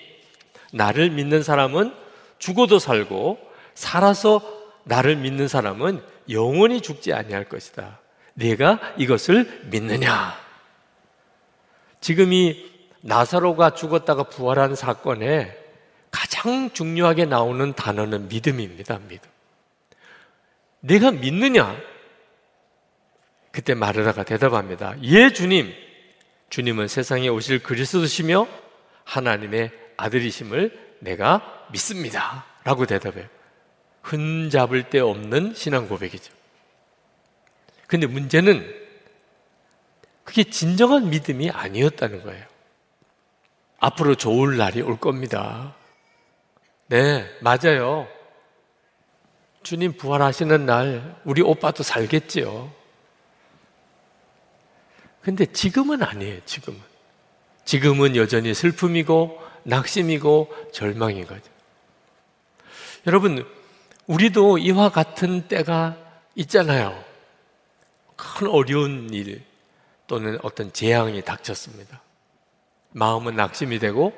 나를 믿는 사람은 죽어도 살고 살아서 나를 믿는 사람은 영원히 죽지 아니할 것이다. 네가 이것을 믿느냐? 지금 이 나사로가 죽었다가 부활한 사건에 가장 중요하게 나오는 단어는 믿음입니다. 믿음. 내가 믿느냐? 그때 마르다가 대답합니다. 예, 주님. 주님은 세상에 오실 그리스도시며 하나님의 아들이심을 내가 믿습니다. 라고 대답해요. 흠잡을 데 없는 신앙 고백이죠. 근데 문제는 그게 진정한 믿음이 아니었다는 거예요. 앞으로 좋을 날이 올 겁니다. 네, 맞아요. 주님 부활하시는 날 우리 오빠도 살겠지요. 근데 지금은 아니에요, 지금은. 지금은 여전히 슬픔이고 낙심이고 절망인 거죠. 여러분, 우리도 이와 같은 때가 있잖아요. 큰 어려운 일 또는 어떤 재앙이 닥쳤습니다. 마음은 낙심이 되고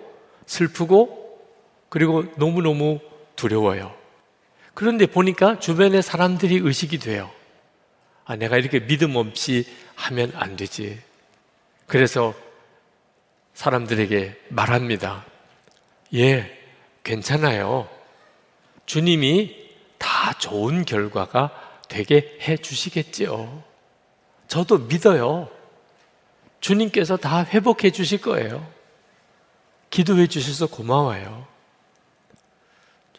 슬프고 그리고 너무너무 두려워요. 그런데 보니까 주변의 사람들이 의식이 돼요. 아, 내가 이렇게 믿음 없이 하면 안 되지. 그래서 사람들에게 말합니다. 예, 괜찮아요. 주님이 다 좋은 결과가 되게 해 주시겠지요. 저도 믿어요. 주님께서 다 회복해 주실 거예요. 기도해 주셔서 고마워요.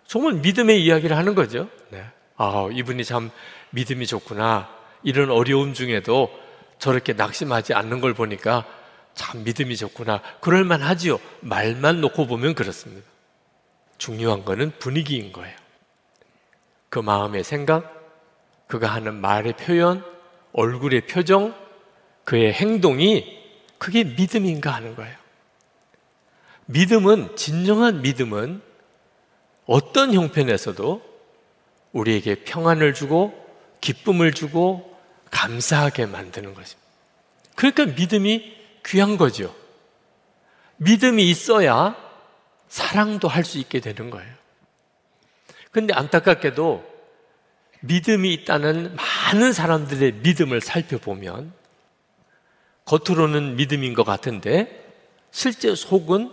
정말 믿음의 이야기를 하는 거죠. 네. 아, 이분이 참 믿음이 좋구나. 이런 어려움 중에도 저렇게 낙심하지 않는 걸 보니까 참 믿음이 좋구나. 그럴만 하지요. 말만 놓고 보면 그렇습니다. 중요한 거는 분위기인 거예요. 그 마음의 생각, 그가 하는 말의 표현, 얼굴의 표정, 그의 행동이 그게 믿음인가 하는 거예요. 믿음은, 진정한 믿음은 어떤 형편에서도 우리에게 평안을 주고 기쁨을 주고 감사하게 만드는 것입니다. 그러니까 믿음이 귀한 거죠. 믿음이 있어야 사랑도 할 수 있게 되는 거예요. 근데 안타깝게도 믿음이 있다는 많은 사람들의 믿음을 살펴보면 겉으로는 믿음인 것 같은데 실제 속은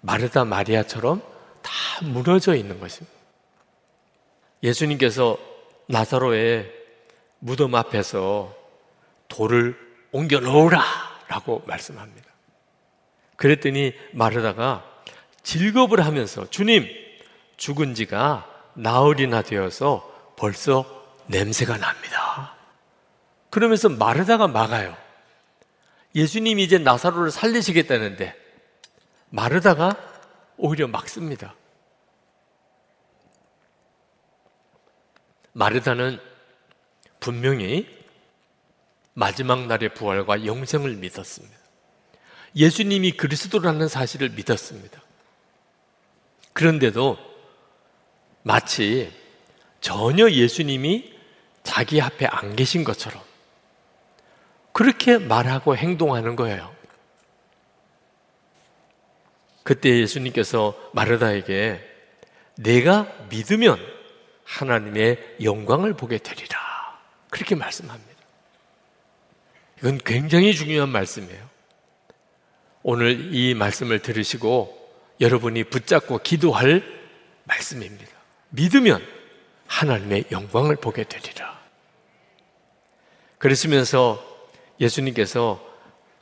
마르다 마리아처럼 다 무너져 있는 것입니다. 예수님께서 나사로의 무덤 앞에서 돌을 옮겨 놓으라 라고 말씀합니다. 그랬더니 마르다가 즐겁을 하면서 주님, 죽은 지가 나흘이나 되어서 벌써 냄새가 납니다. 그러면서 마르다가 막아요. 예수님이 이제 나사로를 살리시겠다는데 마르다가 오히려 막습니다. 마르다는 분명히 마지막 날의 부활과 영생을 믿었습니다. 예수님이 그리스도라는 사실을 믿었습니다. 그런데도 마치 전혀 예수님이 자기 앞에 안 계신 것처럼 그렇게 말하고 행동하는 거예요. 그때 예수님께서 마르다에게 내가 믿으면 하나님의 영광을 보게 되리라. 그렇게 말씀합니다. 이건 굉장히 중요한 말씀이에요. 오늘 이 말씀을 들으시고 여러분이 붙잡고 기도할 말씀입니다. 믿으면 하나님의 영광을 보게 되리라. 그러시면서 예수님께서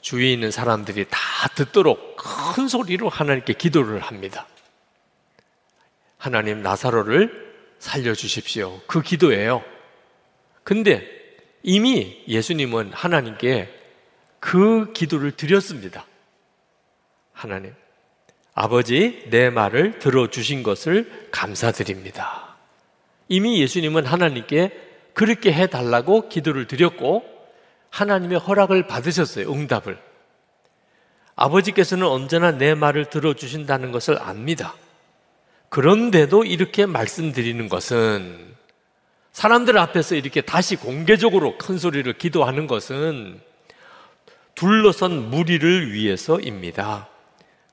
주위에 있는 사람들이 다 듣도록 큰 소리로 하나님께 기도를 합니다. 하나님 나사로를 살려주십시오. 그 기도예요. 근데 이미 예수님은 하나님께 그 기도를 드렸습니다. 하나님, 아버지, 내 말을 들어주신 것을 감사드립니다. 이미 예수님은 하나님께 그렇게 해달라고 기도를 드렸고, 하나님의 허락을 받으셨어요, 응답을. 아버지께서는 언제나 내 말을 들어주신다는 것을 압니다. 그런데도 이렇게 말씀드리는 것은 사람들 앞에서 이렇게 다시 공개적으로 큰 소리를 기도하는 것은 둘러선 무리를 위해서입니다.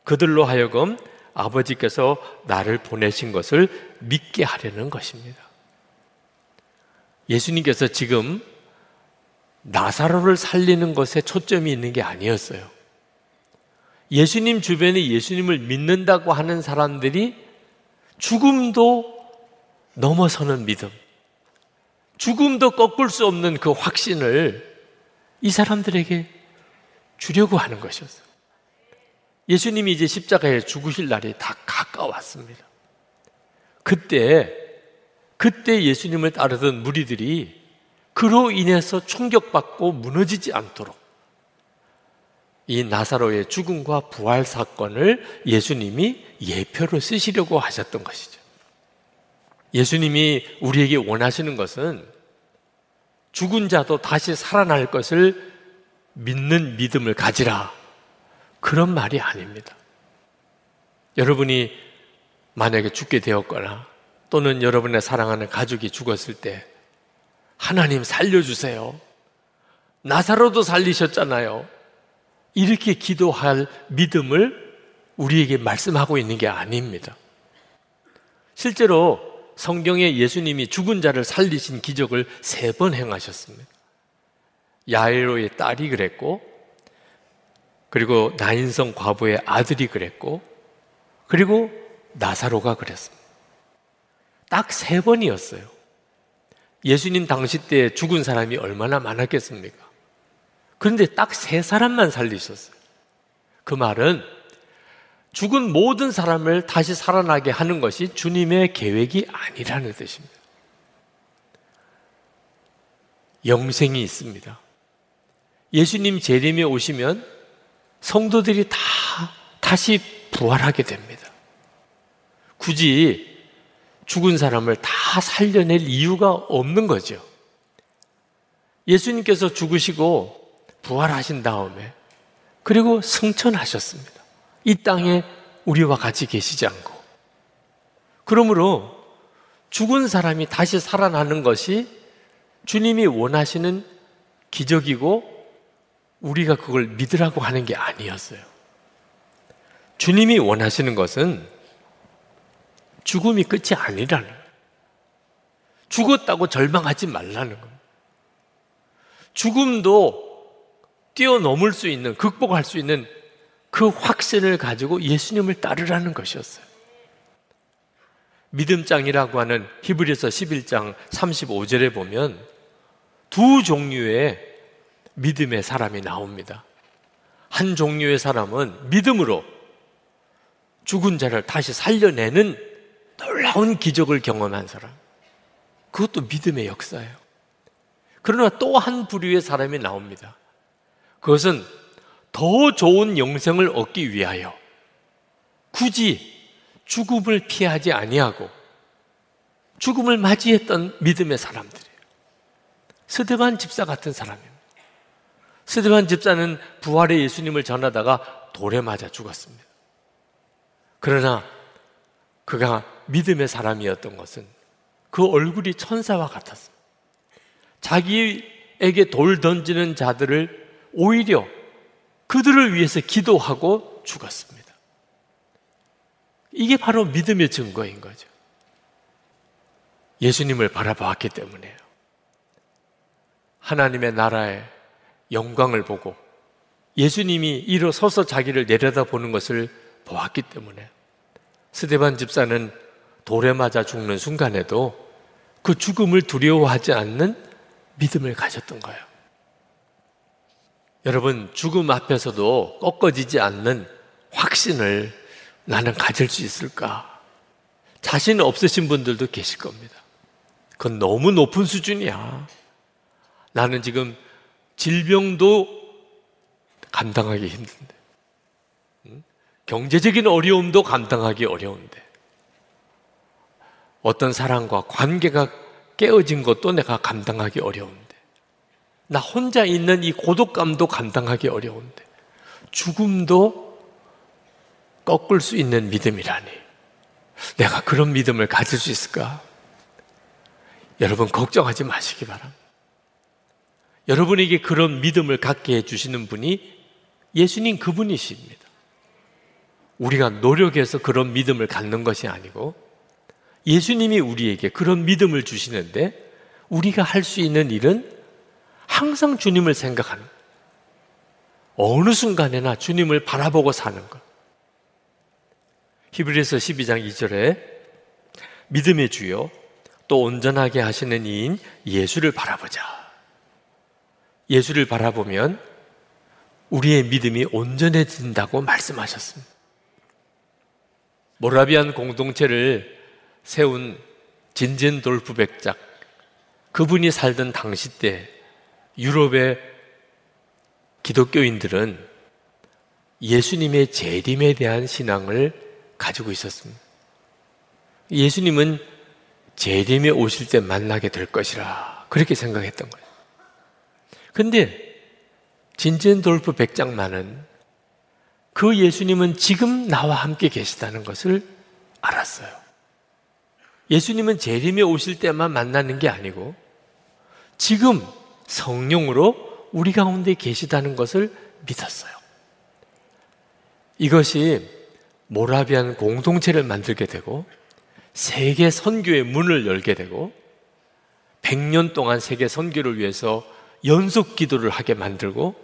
그들로 하여금 아버지께서 나를 보내신 것을 믿게 하려는 것입니다. 예수님께서 지금 나사로를 살리는 것에 초점이 있는 게 아니었어요. 예수님 주변에 예수님을 믿는다고 하는 사람들이 죽음도 넘어서는 믿음, 죽음도 꺾을 수 없는 그 확신을 이 사람들에게 주려고 하는 것이었어요. 예수님이 이제 십자가에 죽으실 날이 다 가까웠습니다. 그때, 그때 예수님을 따르던 무리들이 그로 인해서 충격받고 무너지지 않도록 이 나사로의 죽음과 부활 사건을 예수님이 예표로 쓰시려고 하셨던 것이죠. 예수님이 우리에게 원하시는 것은 죽은 자도 다시 살아날 것을 믿는 믿음을 가지라. 그런 말이 아닙니다. 여러분이 만약에 죽게 되었거나 또는 여러분의 사랑하는 가족이 죽었을 때 하나님 살려주세요. 나사로도 살리셨잖아요. 이렇게 기도할 믿음을 우리에게 말씀하고 있는 게 아닙니다. 실제로 성경에 예수님이 죽은 자를 살리신 기적을 세 번 행하셨습니다. 야이로의 딸이 그랬고, 그리고 나인성 과부의 아들이 그랬고, 그리고 나사로가 그랬습니다. 딱 세 번이었어요. 예수님 당시 때 죽은 사람이 얼마나 많았겠습니까? 그런데 딱 세 사람만 살리셨어요. 그 말은 죽은 모든 사람을 다시 살아나게 하는 것이 주님의 계획이 아니라는 뜻입니다. 영생이 있습니다. 예수님 재림에 오시면 성도들이 다 다시 부활하게 됩니다. 굳이 죽은 사람을 다 살려낼 이유가 없는 거죠. 예수님께서 죽으시고 부활하신 다음에 그리고 승천하셨습니다. 이 땅에 우리와 같이 계시지 않고. 그러므로 죽은 사람이 다시 살아나는 것이 주님이 원하시는 기적이고 우리가 그걸 믿으라고 하는 게 아니었어요. 주님이 원하시는 것은 죽음이 끝이 아니라는 거예요. 죽었다고 절망하지 말라는 거예요. 죽음도 뛰어넘을 수 있는, 극복할 수 있는 그 확신을 가지고 예수님을 따르라는 것이었어요. 믿음장이라고 하는 히브리서 11장 35절에 보면 두 종류의 믿음의 사람이 나옵니다. 한 종류의 사람은 믿음으로 죽은 자를 다시 살려내는 놀라운 기적을 경험한 사람. 그것도 믿음의 역사예요. 그러나 또 한 부류의 사람이 나옵니다. 그것은 더 좋은 영생을 얻기 위하여 굳이 죽음을 피하지 아니하고 죽음을 맞이했던 믿음의 사람들이에요. 스데반 집사 같은 사람입니다. 스데반 집사는 부활의 예수님을 전하다가 돌에 맞아 죽었습니다. 그러나 그가 믿음의 사람이었던 것은 그 얼굴이 천사와 같았습니다. 자기에게 돌 던지는 자들을 오히려 그들을 위해서 기도하고 죽었습니다. 이게 바로 믿음의 증거인 거죠. 예수님을 바라보았기 때문에요. 하나님의 나라의 영광을 보고 예수님이 일어서서 자기를 내려다보는 것을 보았기 때문에 스데반 집사는 돌에 맞아 죽는 순간에도 그 죽음을 두려워하지 않는 믿음을 가졌던 거예요. 여러분, 죽음 앞에서도 꺾어지지 않는 확신을 나는 가질 수 있을까? 자신 없으신 분들도 계실 겁니다. 그건 너무 높은 수준이야. 나는 지금 질병도 감당하기 힘든데, 경제적인 어려움도 감당하기 어려운데, 어떤 사람과 관계가 깨어진 것도 내가 감당하기 어려운데, 나 혼자 있는 이 고독감도 감당하기 어려운데, 죽음도 꺾을 수 있는 믿음이라니. 내가 그런 믿음을 가질 수 있을까? 여러분, 걱정하지 마시기 바랍니다. 여러분에게 그런 믿음을 갖게 해주시는 분이 예수님 그분이십니다. 우리가 노력해서 그런 믿음을 갖는 것이 아니고 예수님이 우리에게 그런 믿음을 주시는데 우리가 할 수 있는 일은 항상 주님을 생각하는 어느 순간에나 주님을 바라보고 사는 것. 히브리서 12장 2절에 믿음의 주요 또 온전하게 하시는 이인 예수를 바라보자. 예수를 바라보면 우리의 믿음이 온전해진다고 말씀하셨습니다. 모라비안 공동체를 세운 진젠돌프 백작 그분이 살던 당시 때 유럽의 기독교인들은 예수님의 재림에 대한 신앙을 가지고 있었습니다. 예수님은 재림에 오실 때 만나게 될 것이라 그렇게 생각했던 거예요. 근데 진젠돌프 백장만은 그 예수님은 지금 나와 함께 계시다는 것을 알았어요. 예수님은 재림에 오실 때만 만나는 게 아니고 지금 성령으로 우리 가운데 계시다는 것을 믿었어요. 이것이 모라비안 공동체를 만들게 되고 세계 선교의 문을 열게 되고 100년 동안 세계 선교를 위해서 연속 기도를 하게 만들고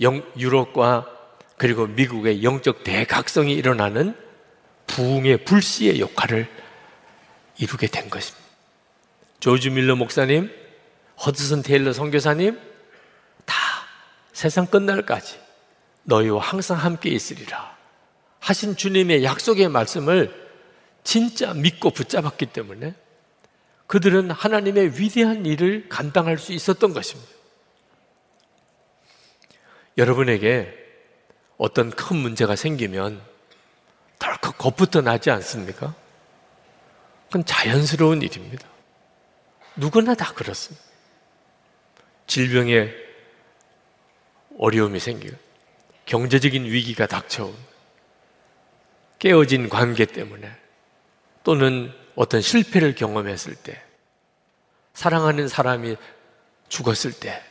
영, 유럽과 그리고 미국의 영적 대각성이 일어나는 부흥의 불씨의 역할을 이루게 된 것입니다. 조지 밀러 목사님, 허드슨 테일러 선교사님 다 세상 끝날까지 너희와 항상 함께 있으리라 하신 주님의 약속의 말씀을 진짜 믿고 붙잡았기 때문에 그들은 하나님의 위대한 일을 감당할 수 있었던 것입니다. 여러분에게 어떤 큰 문제가 생기면 덜컥 겁부터 나지 않습니까? 그건 자연스러운 일입니다. 누구나 다 그렇습니다. 질병에 어려움이 생기고 경제적인 위기가 닥쳐온 깨어진 관계 때문에 또는 어떤 실패를 경험했을 때 사랑하는 사람이 죽었을 때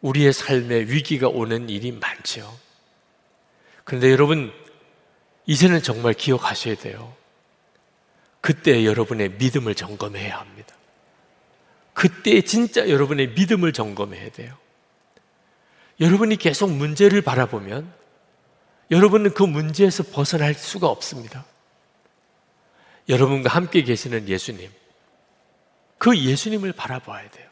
우리의 삶에 위기가 오는 일이 많죠. 그런데 여러분 이제는 정말 기억하셔야 돼요. 그때 여러분의 믿음을 점검해야 합니다. 그때 진짜 여러분의 믿음을 점검해야 돼요. 여러분이 계속 문제를 바라보면 여러분은 그 문제에서 벗어날 수가 없습니다. 여러분과 함께 계시는 예수님, 그 예수님을 바라봐야 돼요.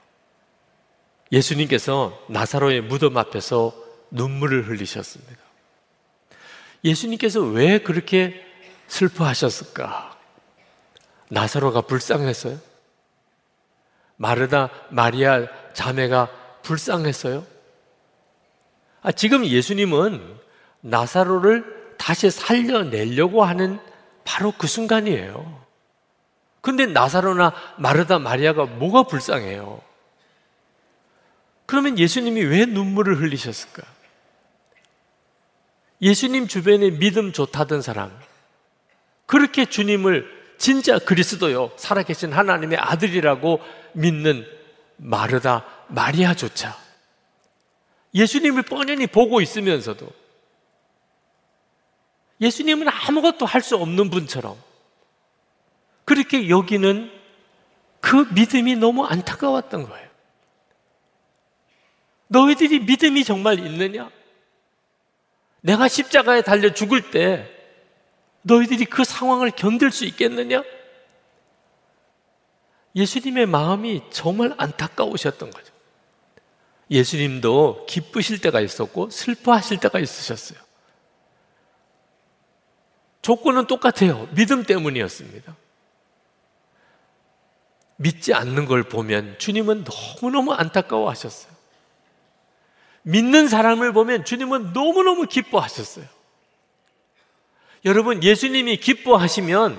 예수님께서 나사로의 무덤 앞에서 눈물을 흘리셨습니다. 예수님께서 왜 그렇게 슬퍼하셨을까? 나사로가 불쌍했어요? 마르다, 마리아 자매가 불쌍했어요? 아, 지금 예수님은 나사로를 다시 살려내려고 하는 바로 그 순간이에요. 근데 나사로나 마르다, 마리아가 뭐가 불쌍해요? 그러면 예수님이 왜 눈물을 흘리셨을까? 예수님 주변에 믿음 좋다던 사람, 그렇게 주님을 진짜 그리스도요, 살아계신 하나님의 아들이라고 믿는 마르다, 마리아조차 예수님을 뻔히 보고 있으면서도 예수님은 아무것도 할 수 없는 분처럼 그렇게 여기는 그 믿음이 너무 안타까웠던 거예요. 너희들이 믿음이 정말 있느냐? 내가 십자가에 달려 죽을 때 너희들이 그 상황을 견딜 수 있겠느냐? 예수님의 마음이 정말 안타까우셨던 거죠. 예수님도 기쁘실 때가 있었고 슬퍼하실 때가 있으셨어요. 조건은 똑같아요. 믿음 때문이었습니다. 믿지 않는 걸 보면 주님은 너무너무 안타까워 하셨어요. 믿는 사람을 보면 주님은 너무너무 기뻐하셨어요. 여러분, 예수님이 기뻐하시면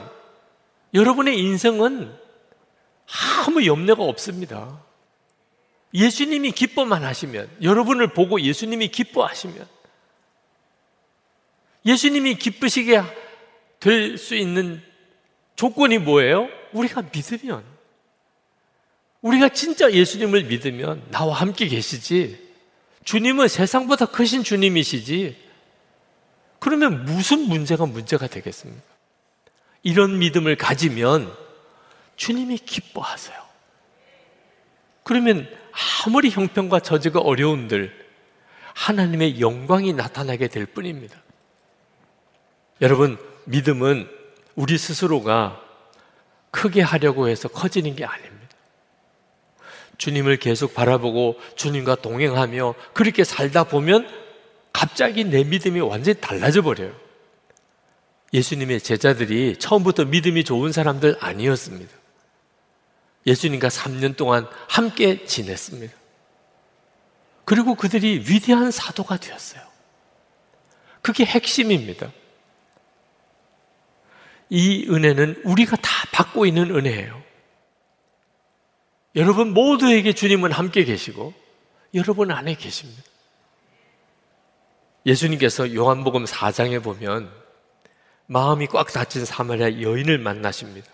여러분의 인생은 아무 염려가 없습니다. 예수님이 기뻐만 하시면, 여러분을 보고 예수님이 기뻐하시면, 예수님이 기쁘시게 될 수 있는 조건이 뭐예요? 우리가 믿으면, 우리가 진짜 예수님을 믿으면 나와 함께 계시지, 주님은 세상보다 크신 주님이시지. 그러면 무슨 문제가 문제가 되겠습니까? 이런 믿음을 가지면 주님이 기뻐하세요. 그러면 아무리 형편과 저주가 어려운들 하나님의 영광이 나타나게 될 뿐입니다. 여러분, 믿음은 우리 스스로가 크게 하려고 해서 커지는 게 아닙니다. 주님을 계속 바라보고 주님과 동행하며 그렇게 살다 보면 갑자기 내 믿음이 완전히 달라져 버려요. 예수님의 제자들이 처음부터 믿음이 좋은 사람들 아니었습니다. 예수님과 3년 동안 함께 지냈습니다. 그리고 그들이 위대한 사도가 되었어요. 그게 핵심입니다. 이 은혜는 우리가 다 받고 있는 은혜예요. 여러분 모두에게 주님은 함께 계시고 여러분 안에 계십니다. 예수님께서 요한복음 4장에 보면 마음이 꽉 닫힌 사마리아 여인을 만나십니다.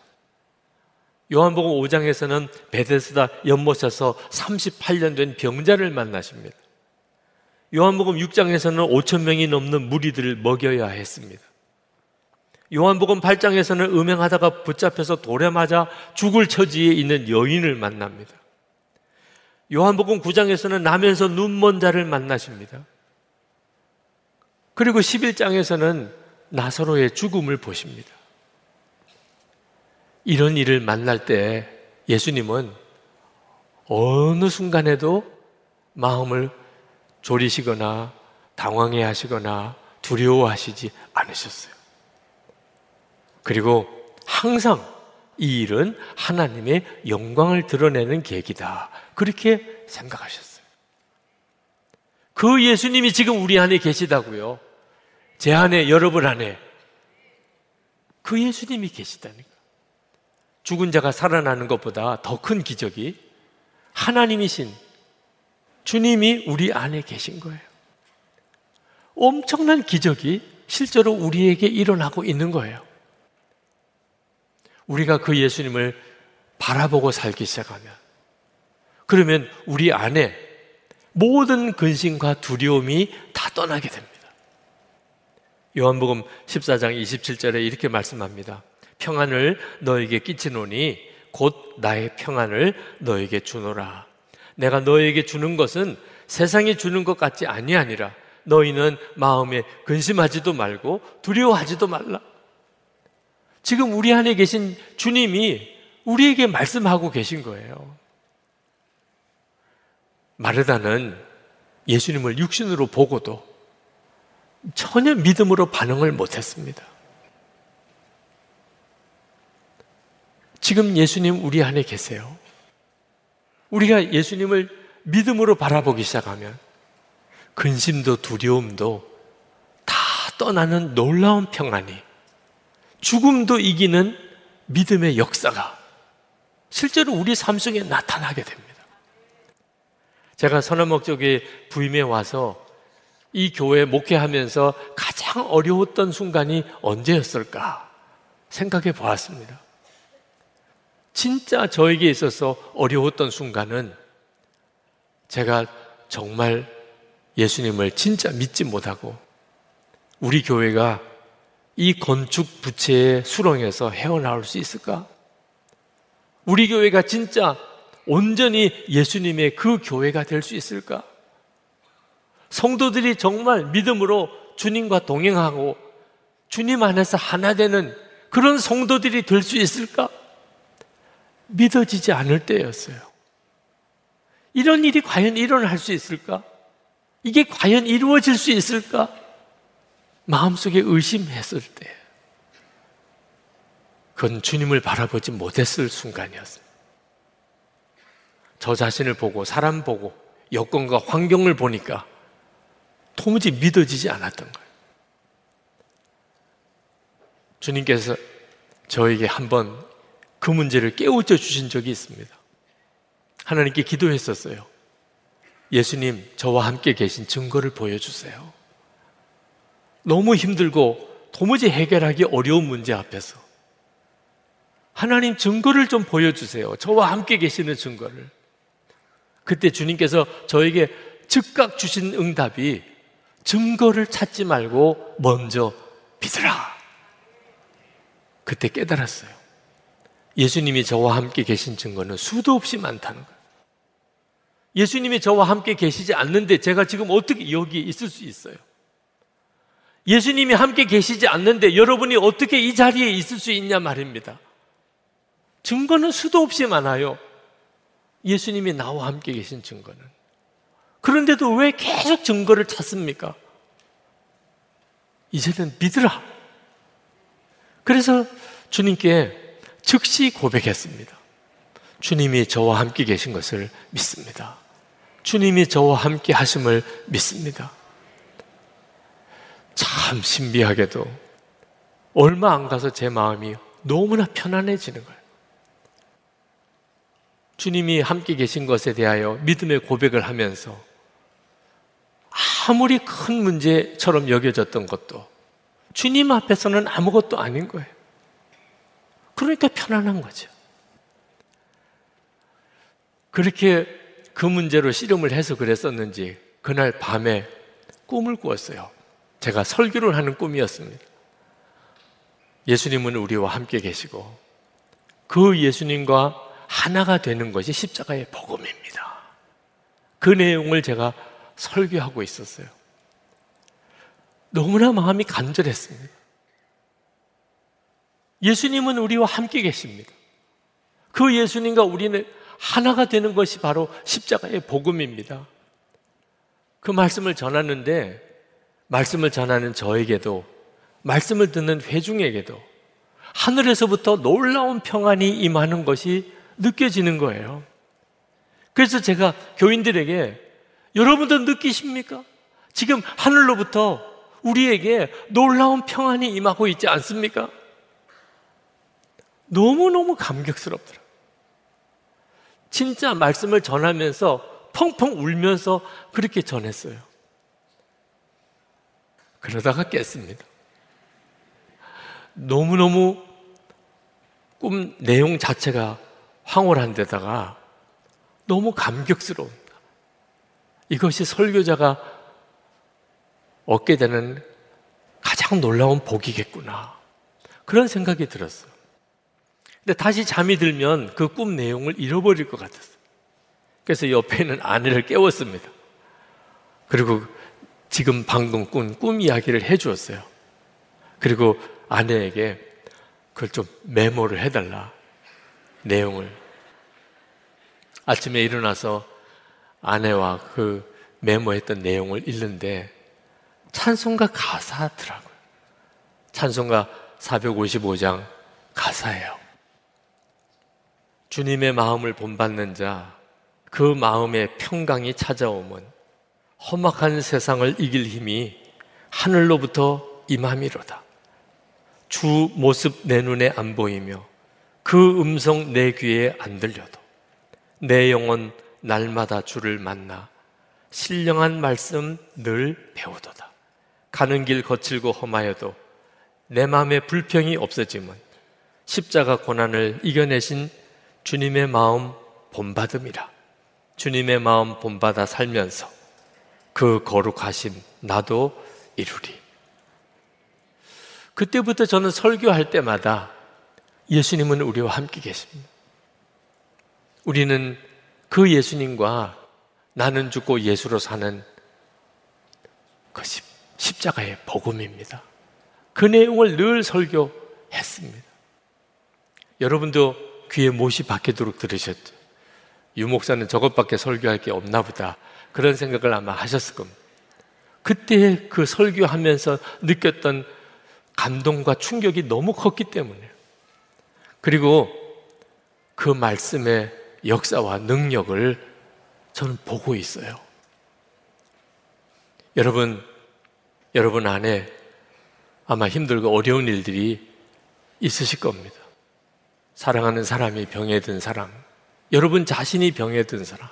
요한복음 5장에서는 베데스다 연못에서 38년 된 병자를 만나십니다. 요한복음 6장에서는 5천 명이 넘는 무리들을 먹여야 했습니다. 요한복음 8장에서는 음행하다가 붙잡혀서 돌에 맞아 죽을 처지에 있는 여인을 만납니다. 요한복음 9장에서는 나면서 눈먼 자를 만나십니다. 그리고 11장에서는 나사로의 죽음을 보십니다. 이런 일을 만날 때 예수님은 어느 순간에도 마음을 졸이시거나 당황해 하시거나 두려워하시지 않으셨어요. 그리고 항상 이 일은 하나님의 영광을 드러내는 계기다. 그렇게 생각하셨어요. 그 예수님이 지금 우리 안에 계시다고요. 제 안에, 여러분 안에. 그 예수님이 계시다니까. 죽은 자가 살아나는 것보다 더 큰 기적이 하나님이신 주님이 우리 안에 계신 거예요. 엄청난 기적이 실제로 우리에게 일어나고 있는 거예요. 우리가 그 예수님을 바라보고 살기 시작하면, 그러면 우리 안에 모든 근심과 두려움이 다 떠나게 됩니다. 요한복음 14장 27절에 이렇게 말씀합니다. 평안을 너에게 끼치노니 곧 나의 평안을 너에게 주노라. 내가 너에게 주는 것은 세상이 주는 것 같지 아니하니라. 너희는 마음에 근심하지도 말고 두려워하지도 말라. 지금 우리 안에 계신 주님이 우리에게 말씀하고 계신 거예요. 마르다는 예수님을 육신으로 보고도 전혀 믿음으로 반응을 못했습니다. 지금 예수님 우리 안에 계세요. 우리가 예수님을 믿음으로 바라보기 시작하면 근심도 두려움도 다 떠나는 놀라운 평안이 죽음도 이기는 믿음의 역사가 실제로 우리 삶 속에 나타나게 됩니다. 제가 선언목적에 부임에 와서 이 교회 목회하면서 가장 어려웠던 순간이 언제였을까 생각해 보았습니다. 진짜 저에게 있어서 어려웠던 순간은 제가 정말 예수님을 진짜 믿지 못하고 우리 교회가 이 건축 부채의 수렁에서 헤어나올 수 있을까? 우리 교회가 진짜 온전히 예수님의 그 교회가 될 수 있을까? 성도들이 정말 믿음으로 주님과 동행하고 주님 안에서 하나 되는 그런 성도들이 될 수 있을까? 믿어지지 않을 때였어요. 이런 일이 과연 일어날 수 있을까? 이게 과연 이루어질 수 있을까? 마음속에 의심했을 때, 그건 주님을 바라보지 못했을 순간이었습니다. 저 자신을 보고, 사람 보고, 여건과 환경을 보니까 도무지 믿어지지 않았던 거예요. 주님께서 저에게 한번 그 문제를 깨우쳐 주신 적이 있습니다. 하나님께 기도했었어요. 예수님, 저와 함께 계신 증거를 보여주세요. 너무 힘들고 도무지 해결하기 어려운 문제 앞에서 하나님 증거를 좀 보여주세요. 저와 함께 계시는 증거를. 그때 주님께서 저에게 즉각 주신 응답이 증거를 찾지 말고 먼저 믿으라. 그때 깨달았어요. 예수님이 저와 함께 계신 증거는 수도 없이 많다는 거예요. 예수님이 저와 함께 계시지 않는데 제가 지금 어떻게 여기 있을 수 있어요? 예수님이 함께 계시지 않는데 여러분이 어떻게 이 자리에 있을 수 있냐 말입니다. 증거는 수도 없이 많아요. 예수님이 나와 함께 계신 증거는. 그런데도 왜 계속 증거를 찾습니까? 이제는 믿으라. 그래서 주님께 즉시 고백했습니다. 주님이 저와 함께 계신 것을 믿습니다. 주님이 저와 함께 하심을 믿습니다. 참 신비하게도 얼마 안 가서 제 마음이 너무나 편안해지는 거예요. 주님이 함께 계신 것에 대하여 믿음의 고백을 하면서 아무리 큰 문제처럼 여겨졌던 것도 주님 앞에서는 아무것도 아닌 거예요. 그러니까 편안한 거죠. 그렇게 그 문제로 씨름을 해서 그랬었는지 그날 밤에 꿈을 꾸었어요. 제가 설교를 하는 꿈이었습니다. 예수님은 우리와 함께 계시고 그 예수님과 하나가 되는 것이 십자가의 복음입니다. 그 내용을 제가 설교하고 있었어요. 너무나 마음이 간절했습니다. 예수님은 우리와 함께 계십니다. 그 예수님과 우리는 하나가 되는 것이 바로 십자가의 복음입니다. 그 말씀을 전하는데 말씀을 전하는 저에게도 말씀을 듣는 회중에게도 하늘에서부터 놀라운 평안이 임하는 것이 느껴지는 거예요. 그래서 제가 교인들에게 여러분도 느끼십니까? 지금 하늘로부터 우리에게 놀라운 평안이 임하고 있지 않습니까? 너무너무 감격스럽더라. 진짜 말씀을 전하면서 펑펑 울면서 그렇게 전했어요. 그러다가 깼습니다. 너무너무 꿈 내용 자체가 황홀한 데다가 너무 감격스러운다. 이것이 설교자가 얻게 되는 가장 놀라운 복이겠구나. 그런 생각이 들었어요. 근데 다시 잠이 들면 그 꿈 내용을 잃어버릴 것 같았어요. 그래서 옆에 있는 아내를 깨웠습니다. 그리고 지금 방금 꾼 꿈 이야기를 해 주었어요. 그리고 아내에게 그걸 좀 메모를 해달라. 내용을. 아침에 일어나서 아내와 그 메모했던 내용을 읽는데 찬송가 가사더라고요. 찬송가 455장 가사예요. 주님의 마음을 본받는 자, 그 마음에 평강이 찾아오면 험악한 세상을 이길 힘이 하늘로부터 임함이로다. 주 모습 내 눈에 안 보이며 그 음성 내 귀에 안 들려도 내 영혼 날마다 주를 만나 신령한 말씀 늘 배우도다. 가는 길 거칠고 험하여도 내 마음에 불평이 없어지면 십자가 고난을 이겨내신 주님의 마음 본받음이라. 주님의 마음 본받아 살면서 그 거룩하심 나도 이루리. 그때부터 저는 설교할 때마다 예수님은 우리와 함께 계십니다. 우리는 그 예수님과 나는 죽고 예수로 사는 것이 십자가의 복음입니다. 그 내용을 늘 설교했습니다. 여러분도 귀에 못이 박히도록 들으셨죠? 유 목사는 저것밖에 설교할 게 없나 보다. 그런 생각을 아마 하셨을 겁니다. 그때 그 설교하면서 느꼈던 감동과 충격이 너무 컸기 때문에. 그리고 그 말씀의 역사와 능력을 저는 보고 있어요. 여러분, 여러분 안에 아마 힘들고 어려운 일들이 있으실 겁니다. 사랑하는 사람이 병에 든 사람, 여러분 자신이 병에 든 사람,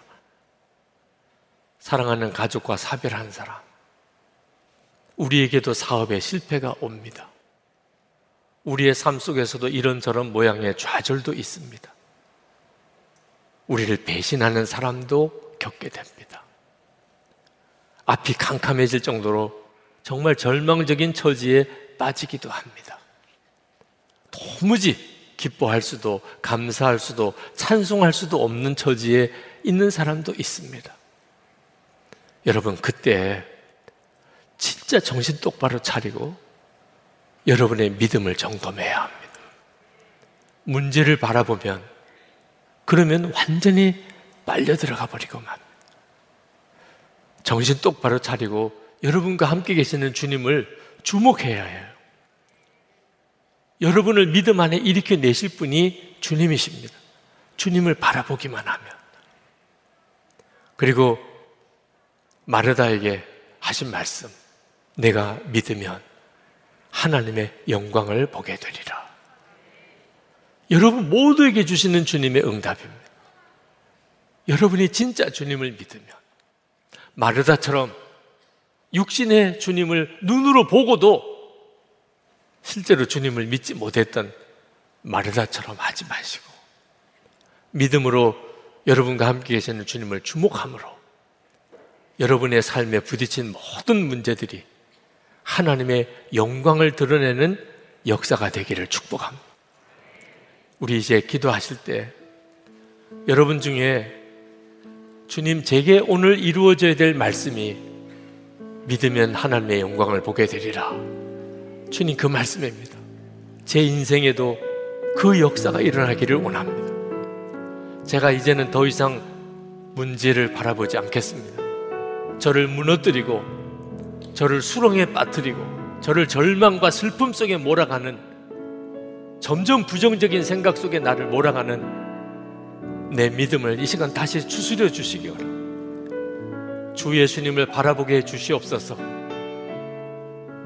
사랑하는 가족과 사별한 사람, 우리에게도 사업에 실패가 옵니다. 우리의 삶 속에서도 이런저런 모양의 좌절도 있습니다. 우리를 배신하는 사람도 겪게 됩니다. 앞이 캄캄해질 정도로 정말 절망적인 처지에 빠지기도 합니다. 도무지 기뻐할 수도, 감사할 수도, 찬송할 수도 없는 처지에 있는 사람도 있습니다. 여러분, 그때 진짜 정신 똑바로 차리고 여러분의 믿음을 점검해야 합니다. 문제를 바라보면 그러면 완전히 빨려 들어가 버리고 만. 정신 똑바로 차리고 여러분과 함께 계시는 주님을 주목해야 해요. 여러분을 믿음 안에 일으켜 내실 분이 주님이십니다. 주님을 바라보기만 하면. 그리고 마르다에게 하신 말씀. 내가 믿으면 하나님의 영광을 보게 되리라. 여러분 모두에게 주시는 주님의 응답입니다. 여러분이 진짜 주님을 믿으면 마르다처럼 육신의 주님을 눈으로 보고도 실제로 주님을 믿지 못했던 마르다처럼 하지 마시고 믿음으로 여러분과 함께 계시는 주님을 주목함으로 여러분의 삶에 부딪힌 모든 문제들이 하나님의 영광을 드러내는 역사가 되기를 축복합니다. 우리 이제 기도하실 때 여러분 중에 주님 제게 오늘 이루어져야 될 말씀이 믿으면 하나님의 영광을 보게 되리라. 주님 그 말씀입니다. 제 인생에도 그 역사가 일어나기를 원합니다. 제가 이제는 더 이상 문제를 바라보지 않겠습니다. 저를 무너뜨리고 저를 수렁에 빠뜨리고 저를 절망과 슬픔 속에 몰아가는 점점 부정적인 생각 속에 나를 몰아가는 내 믿음을 이 시간 다시 추스려 주시기 바랍니다. 주 예수님을 바라보게 해 주시옵소서.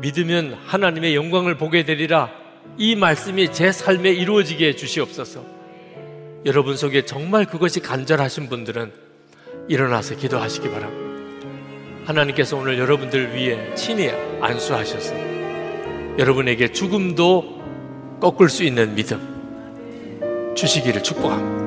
믿으면 하나님의 영광을 보게 되리라. 이 말씀이 제 삶에 이루어지게 해 주시옵소서. 여러분 속에 정말 그것이 간절하신 분들은 일어나서 기도하시기 바랍니다. 하나님께서 오늘 여러분들 위해 친히 안수하셔서 여러분에게 죽음도 꺾을 수 있는 믿음 주시기를 축복합니다.